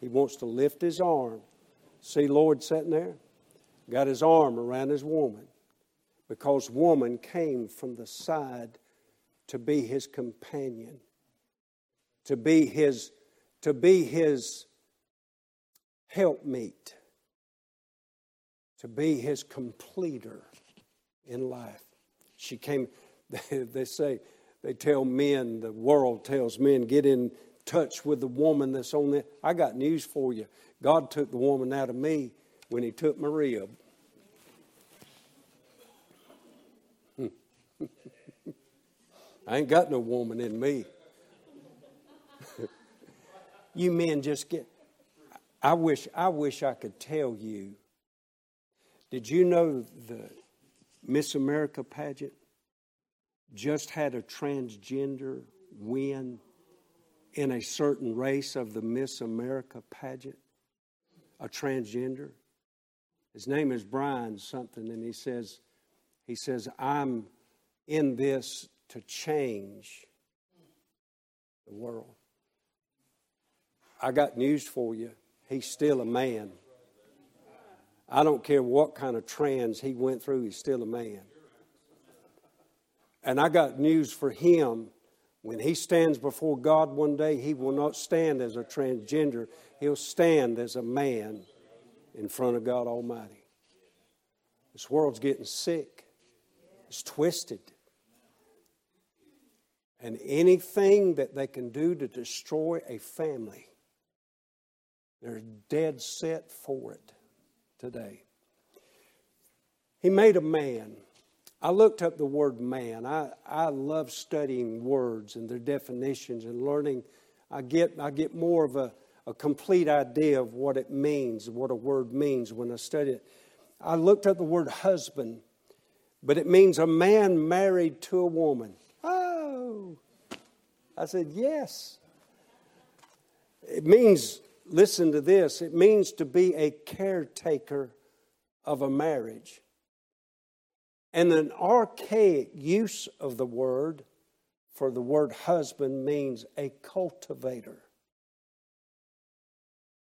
he wants to lift his arm. See Lord sitting there? Got his arm around his woman. because woman came from the side to be his companion, to be his, to be his helpmeet, to be his completer in life. She came, they say, they tell men, the world tells men, get in touch with the woman that's on there. I got news for you. God took the woman out of me when he took Maria. I ain't got no woman in me. You men just get I wish I wish I could tell you. Did you know the Miss America pageant just had a transgender win in a certain race of the Miss America pageant? A transgender. His name is Brian something, and he says, he says, I'm in this to change the world. I got news for you. He's still a man. I don't care what kind of trans he went through, he's still a man. And I got news for him. When he stands before God one day, he will not stand as a transgender, he'll stand as a man in front of God Almighty. This world's getting sick, it's twisted. And anything that they can do to destroy a family, they're dead set for it today. He made a man. I looked up the word man. I, I love studying words and their definitions and learning. I get, I get more of a, a complete idea of what it means, what a word means when I study it. I looked up the word husband, but it means a man married to a woman. Oh, I said, yes. It means listen to this it means to be a caretaker of a marriage. And an archaic use of the word for the word husband means a cultivator.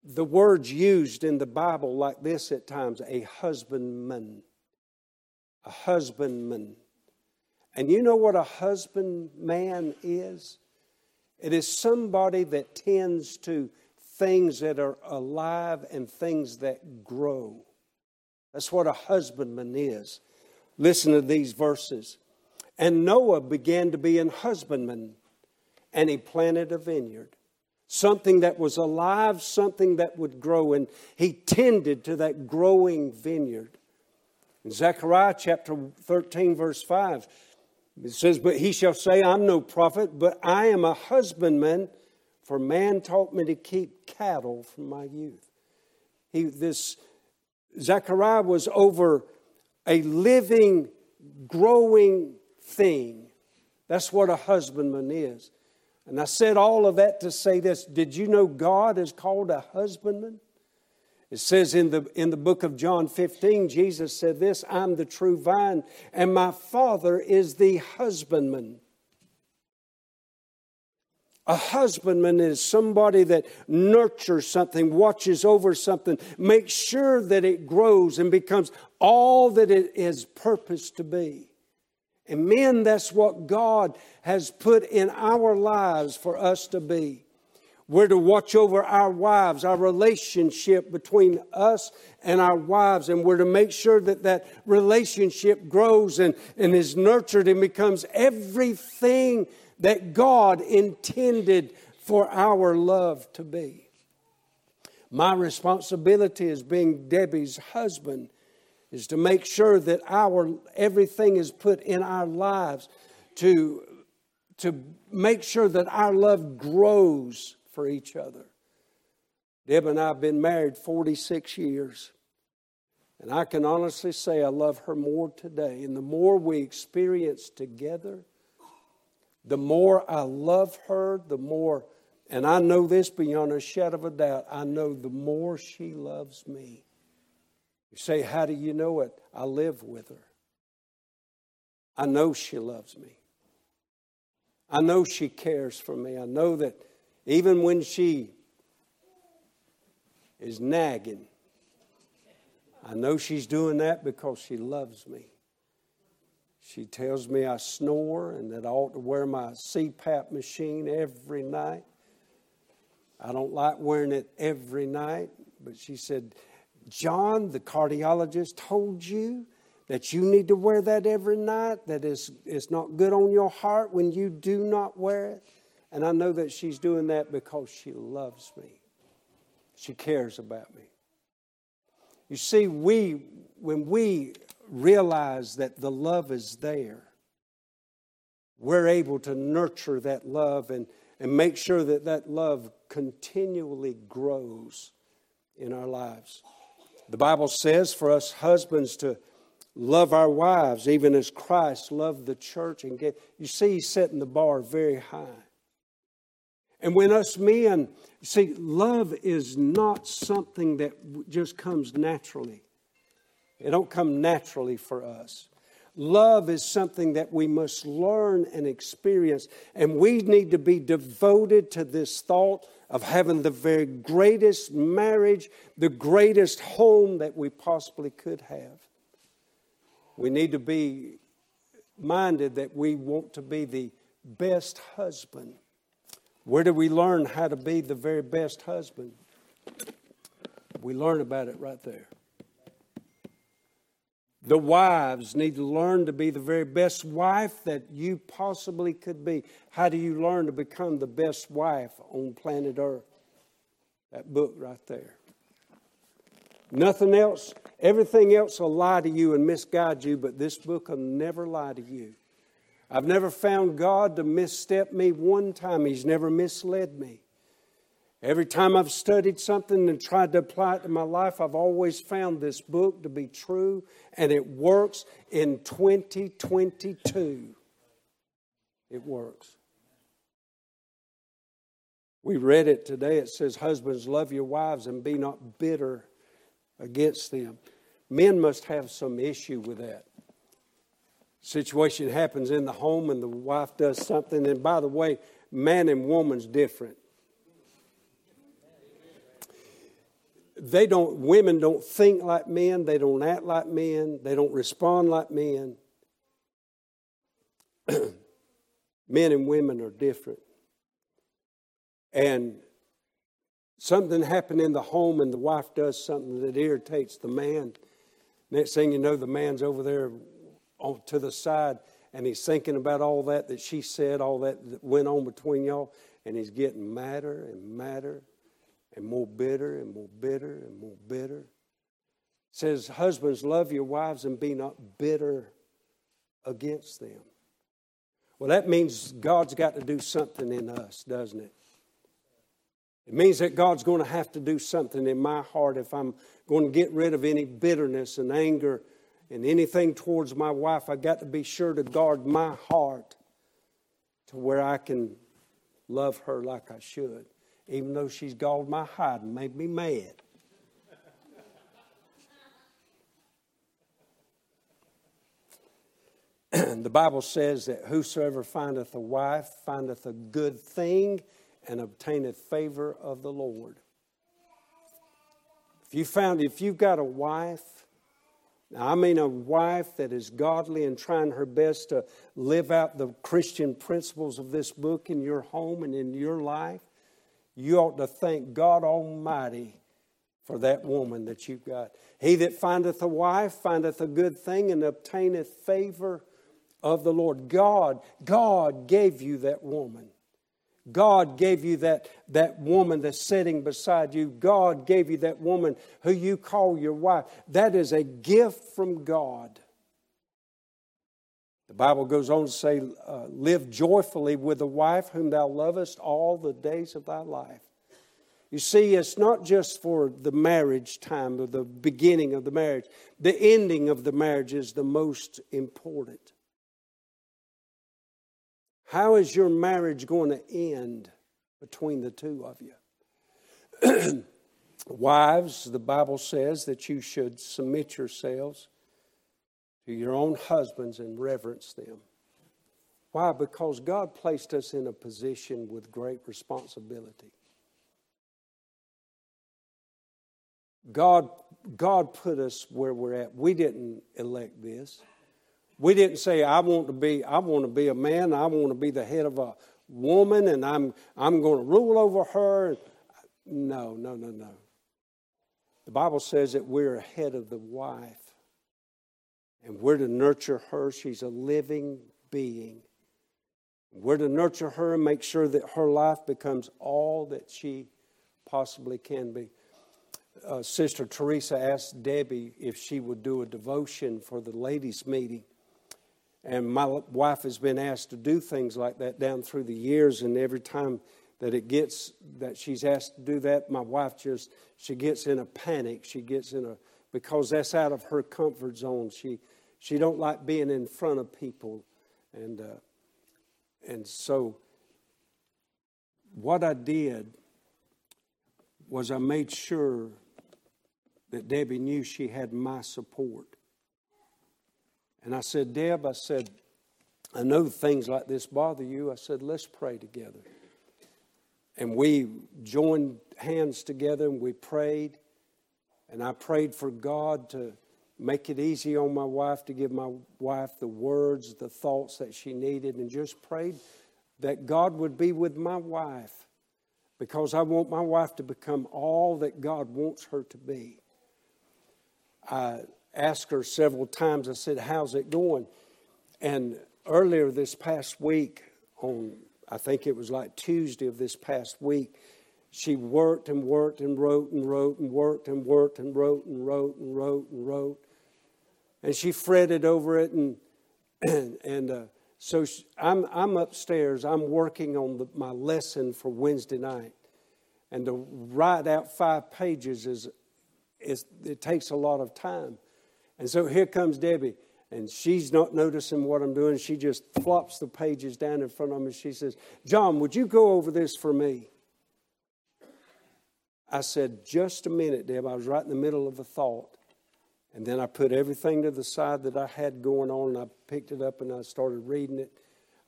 The word's used in the Bible like this at times a husbandman. A husbandman. And you know what a husbandman is? It is somebody that tends to things that are alive and things that grow. That's what a husbandman is. Listen to these verses. And Noah began to be an husbandman, and he planted a vineyard. Something that was alive, something that would grow, and he tended to that growing vineyard. In Zechariah chapter 13, verse 5, it says, But he shall say, I'm no prophet, but I am a husbandman for man taught me to keep cattle from my youth. He, this Zechariah was over a living, growing thing. That's what a husbandman is. And I said all of that to say this. Did you know God is called a husbandman? It says in the, in the book of John 15, Jesus said this I'm the true vine, and my Father is the husbandman. A husbandman is somebody that nurtures something, watches over something, makes sure that it grows and becomes all that it is purposed to be. And men, that's what God has put in our lives for us to be. We're to watch over our wives, our relationship between us and our wives, and we're to make sure that that relationship grows and, and is nurtured and becomes everything that God intended for our love to be. My responsibility as being Debbie's husband is to make sure that our everything is put in our lives to, to make sure that our love grows for each other. Deb and I have been married 46 years. And I can honestly say I love her more today. And the more we experience together, the more I love her, the more, and I know this beyond a shadow of a doubt, I know the more she loves me. You say, How do you know it? I live with her. I know she loves me. I know she cares for me. I know that even when she is nagging, I know she's doing that because she loves me. She tells me I snore and that I ought to wear my CPAP machine every night. I don't like wearing it every night, but she said, John, the cardiologist told you that you need to wear that every night, that it's, it's not good on your heart when you do not wear it. And I know that she's doing that because she loves me. She cares about me. You see, we, when we realize that the love is there, we're able to nurture that love and, and make sure that that love continually grows in our lives. The Bible says for us husbands to love our wives, even as Christ loved the church and gave. You see, he's setting the bar very high. And when us men, see, love is not something that just comes naturally. It don't come naturally for us. Love is something that we must learn and experience, and we need to be devoted to this thought of having the very greatest marriage, the greatest home that we possibly could have. We need to be minded that we want to be the best husband. Where do we learn how to be the very best husband? We learn about it right there. The wives need to learn to be the very best wife that you possibly could be. How do you learn to become the best wife on planet Earth? That book right there. Nothing else, everything else will lie to you and misguide you, but this book will never lie to you. I've never found God to misstep me one time, He's never misled me. Every time I've studied something and tried to apply it to my life, I've always found this book to be true, and it works in 2022. It works. We read it today. It says, Husbands, love your wives and be not bitter against them. Men must have some issue with that. Situation happens in the home and the wife does something, and by the way, man and woman's different. They don't women don't think like men they don't act like men they don't respond like men. Men and women are different. And something happened in the home and the wife does something that irritates the man. Next thing you know the man's over there on, to the side and he's thinking about all that that she said all that, that went on between y'all and he's getting madder and madder and more bitter and more bitter and more bitter. It says, Husbands, love your wives and be not bitter against them. Well, that means God's got to do something in us, doesn't it? It means that God's going to have to do something in my heart if I'm going to get rid of any bitterness and anger and anything towards my wife. I've got to be sure to guard my heart to where I can love her like I should even though she's galled my hide and made me mad. the Bible says that whosoever findeth a wife findeth a good thing and obtaineth favor of the Lord. If you found if you've got a wife, now I mean a wife that is godly and trying her best to live out the Christian principles of this book in your home and in your life, you ought to thank God Almighty for that woman that you've got. He that findeth a wife findeth a good thing and obtaineth favor of the Lord. God, God gave you that woman. God gave you that, that woman that's sitting beside you. God gave you that woman who you call your wife. That is a gift from God. The Bible goes on to say, uh, Live joyfully with the wife whom thou lovest all the days of thy life. You see, it's not just for the marriage time or the beginning of the marriage, the ending of the marriage is the most important. How is your marriage going to end between the two of you? Wives, the Bible says that you should submit yourselves to your own husbands and reverence them. Why? Because God placed us in a position with great responsibility. God, God put us where we're at. We didn't elect this. We didn't say, I want to be, I want to be a man, I want to be the head of a woman, and I'm, I'm going to rule over her. No, no, no, no. The Bible says that we're ahead of the wife, and we're to nurture her. She's a living being. We're to nurture her and make sure that her life becomes all that she possibly can be. Uh, Sister Teresa asked Debbie if she would do a devotion for the ladies' meeting. And my wife has been asked to do things like that down through the years, and every time that it gets that she's asked to do that, my wife just she gets in a panic. She gets in a because that's out of her comfort zone. She she don't like being in front of people, and uh, and so what I did was I made sure that Debbie knew she had my support. And I said, Deb, I said, I know things like this bother you. I said, let's pray together. And we joined hands together and we prayed. And I prayed for God to make it easy on my wife, to give my wife the words, the thoughts that she needed, and just prayed that God would be with my wife because I want my wife to become all that God wants her to be. I asked her several times, I said, How's it going? And earlier this past week, on I think it was like Tuesday of this past week, she worked and worked and wrote and wrote and worked and worked and wrote and wrote and wrote and wrote. And she fretted over it. And, and, uh, so she, I'm, I'm upstairs. I'm working on the, my lesson for Wednesday night. And to write out five pages is, is, it takes a lot of time. And so here comes Debbie, and she's not noticing what I'm doing. She just flops the pages down in front of me. She says, John, would you go over this for me? I said, Just a minute, Deb. I was right in the middle of a thought. And then I put everything to the side that I had going on, and I picked it up and I started reading it.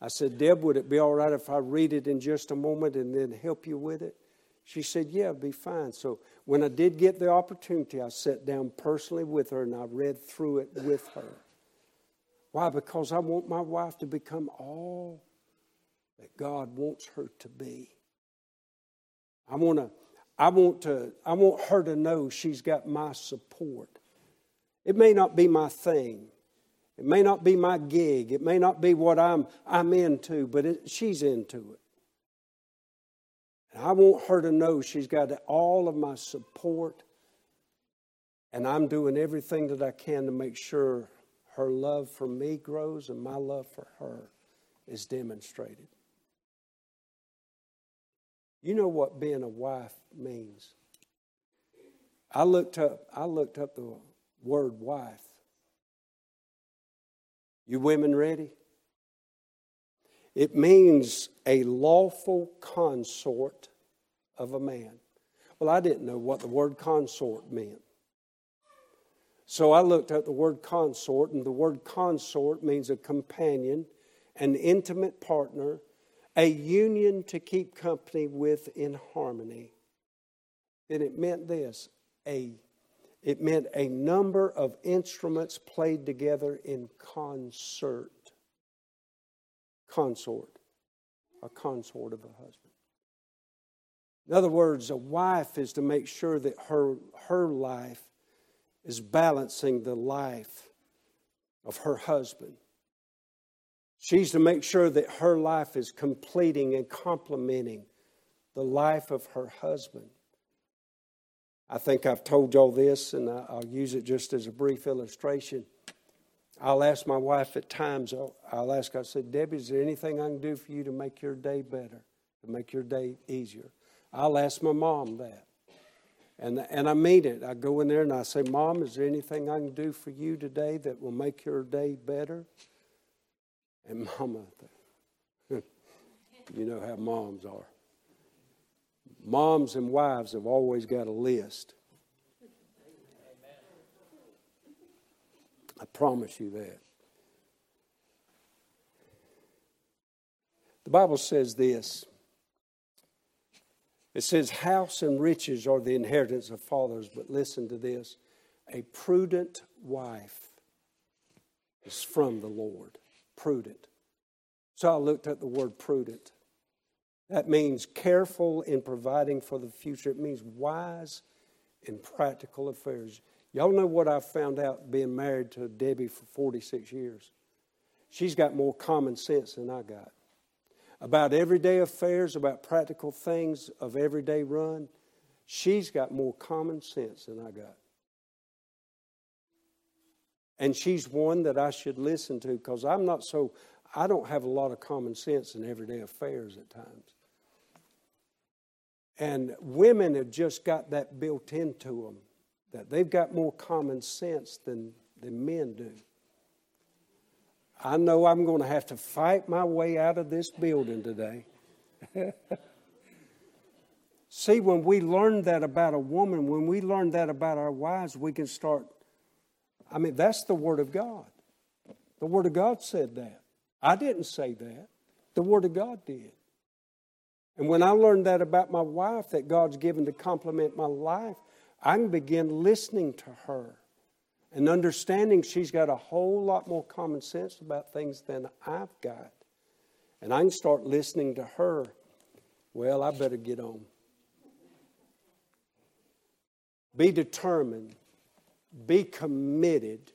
I said, Deb, would it be all right if I read it in just a moment and then help you with it? She said, Yeah, it'd be fine. So when I did get the opportunity, I sat down personally with her and I read through it with her. Why? Because I want my wife to become all that God wants her to be. I want to, I want to, I want her to know she's got my support. It may not be my thing. It may not be my gig. It may not be what I'm, I'm into, but it, she's into it. And I want her to know she's got all of my support, and I'm doing everything that I can to make sure her love for me grows and my love for her is demonstrated. You know what being a wife means. I looked up I looked up the word wife. You women ready? It means a lawful consort of a man. Well, I didn't know what the word consort meant. So I looked up the word consort, and the word consort means a companion, an intimate partner, a union to keep company with in harmony. And it meant this a it meant a number of instruments played together in concert. Consort, a consort of a husband. In other words, a wife is to make sure that her, her life is balancing the life of her husband. She's to make sure that her life is completing and complementing the life of her husband. I think I've told y'all this, and I'll use it just as a brief illustration. I'll ask my wife at times, I'll, I'll ask I said, Debbie, is there anything I can do for you to make your day better, to make your day easier? I'll ask my mom that. And, and I mean it. I go in there and I say, Mom, is there anything I can do for you today that will make your day better? And Mama, you know how moms are. Moms and wives have always got a list. I promise you that. The Bible says this it says, House and riches are the inheritance of fathers, but listen to this a prudent wife is from the Lord. Prudent. So I looked at the word prudent. That means careful in providing for the future. It means wise in practical affairs. Y'all know what I found out being married to Debbie for 46 years? She's got more common sense than I got. About everyday affairs, about practical things of everyday run, she's got more common sense than I got. And she's one that I should listen to because I'm not so, I don't have a lot of common sense in everyday affairs at times. And women have just got that built into them, that they've got more common sense than, than men do. I know I'm going to have to fight my way out of this building today. See, when we learn that about a woman, when we learn that about our wives, we can start. I mean, that's the Word of God. The Word of God said that. I didn't say that. The Word of God did. And when I learned that about my wife, that God's given to complement my life, I can begin listening to her and understanding she's got a whole lot more common sense about things than I've got. And I can start listening to her. Well, I better get on. Be determined, be committed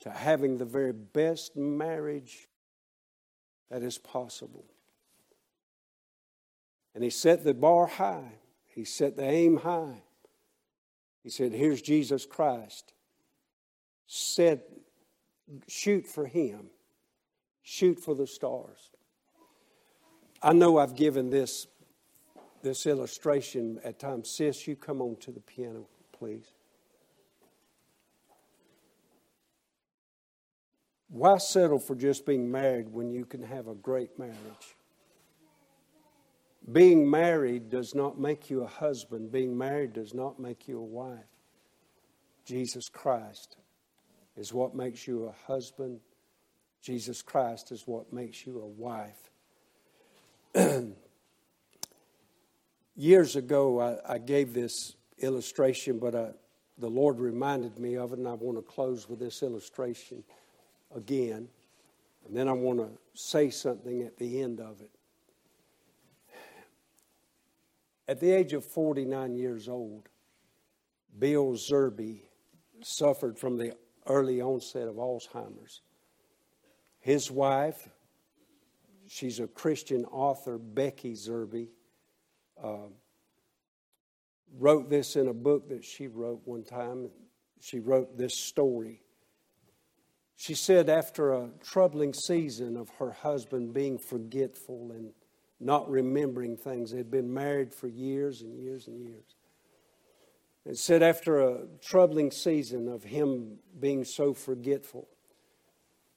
to having the very best marriage that is possible. And he set the bar high, he set the aim high. He said, Here's Jesus Christ. Said, shoot for him, shoot for the stars. I know I've given this, this illustration at times. Sis, you come on to the piano, please. Why settle for just being married when you can have a great marriage? Being married does not make you a husband. Being married does not make you a wife. Jesus Christ is what makes you a husband. Jesus Christ is what makes you a wife. Years ago, I, I, gave this illustration, but I, the Lord reminded me of it, and I want to close with this illustration again. And then I want to say something at the end of it. At the age of 49 years old, Bill Zerby suffered from the early onset of Alzheimer's. His wife, she's a Christian author, Becky Zerby, uh, wrote this in a book that she wrote one time. She wrote this story. She said, after a troubling season of her husband being forgetful and not remembering things, they'd been married for years and years and years. And said after a troubling season of him being so forgetful,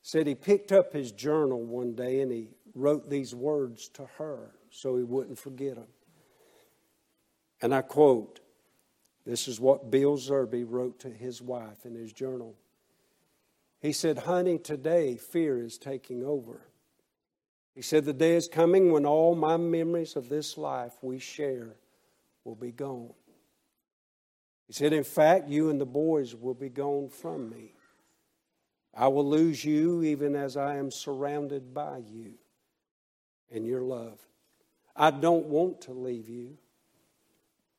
said he picked up his journal one day and he wrote these words to her so he wouldn't forget them. And I quote, this is what Bill Zerby wrote to his wife in his journal. He said, Honey, today fear is taking over. He said, The day is coming when all my memories of this life we share will be gone. He said, In fact, you and the boys will be gone from me. I will lose you even as I am surrounded by you and your love. I don't want to leave you.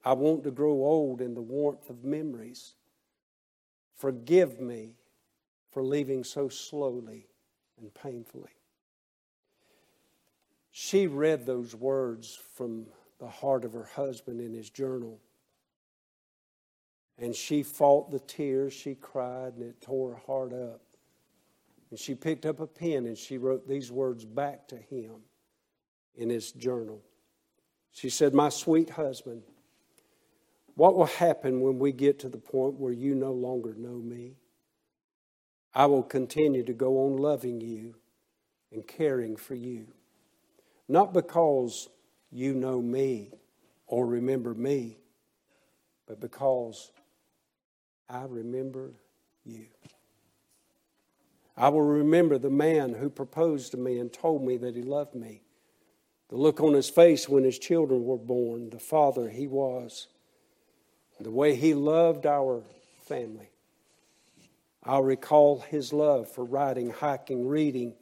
I want to grow old in the warmth of memories. Forgive me for leaving so slowly and painfully. She read those words from the heart of her husband in his journal. And she fought the tears. She cried, and it tore her heart up. And she picked up a pen and she wrote these words back to him in his journal. She said, My sweet husband, what will happen when we get to the point where you no longer know me? I will continue to go on loving you and caring for you. Not because you know me or remember me, but because I remember you. I will remember the man who proposed to me and told me that he loved me. The look on his face when his children were born, the father he was, the way he loved our family. I'll recall his love for riding, hiking, reading,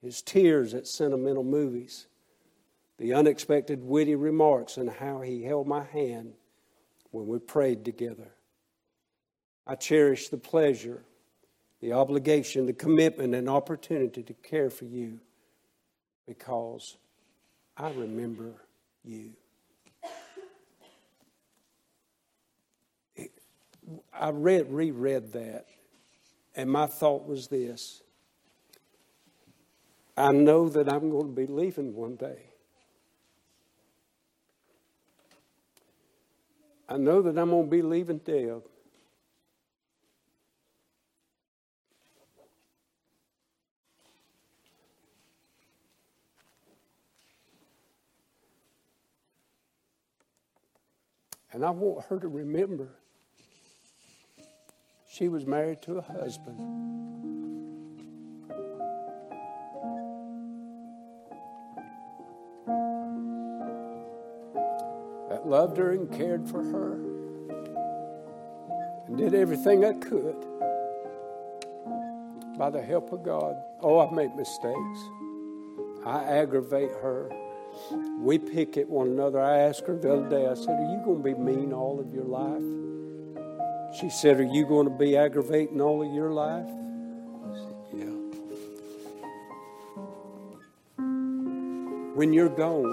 his tears at sentimental movies, the unexpected witty remarks, and how he held my hand when we prayed together. I cherish the pleasure, the obligation, the commitment, and opportunity to care for you because I remember you. I read, reread that, and my thought was this I know that I'm going to be leaving one day. I know that I'm going to be leaving Deb. And I want her to remember she was married to a husband. That loved her and cared for her and did everything I could by the help of God. Oh, I make mistakes. I aggravate her. We pick at one another. I asked her the other day, I said, Are you going to be mean all of your life? She said, Are you going to be aggravating all of your life? I said, Yeah. When you're gone,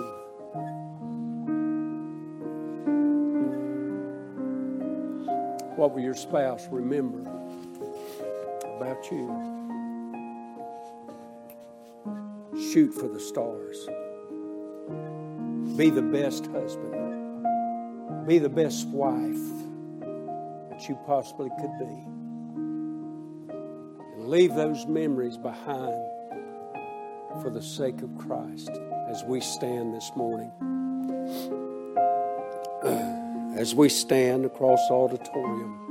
what will your spouse remember about you? Shoot for the stars. Be the best husband. Be the best wife you possibly could be. And leave those memories behind for the sake of Christ as we stand this morning. As we stand across the auditorium.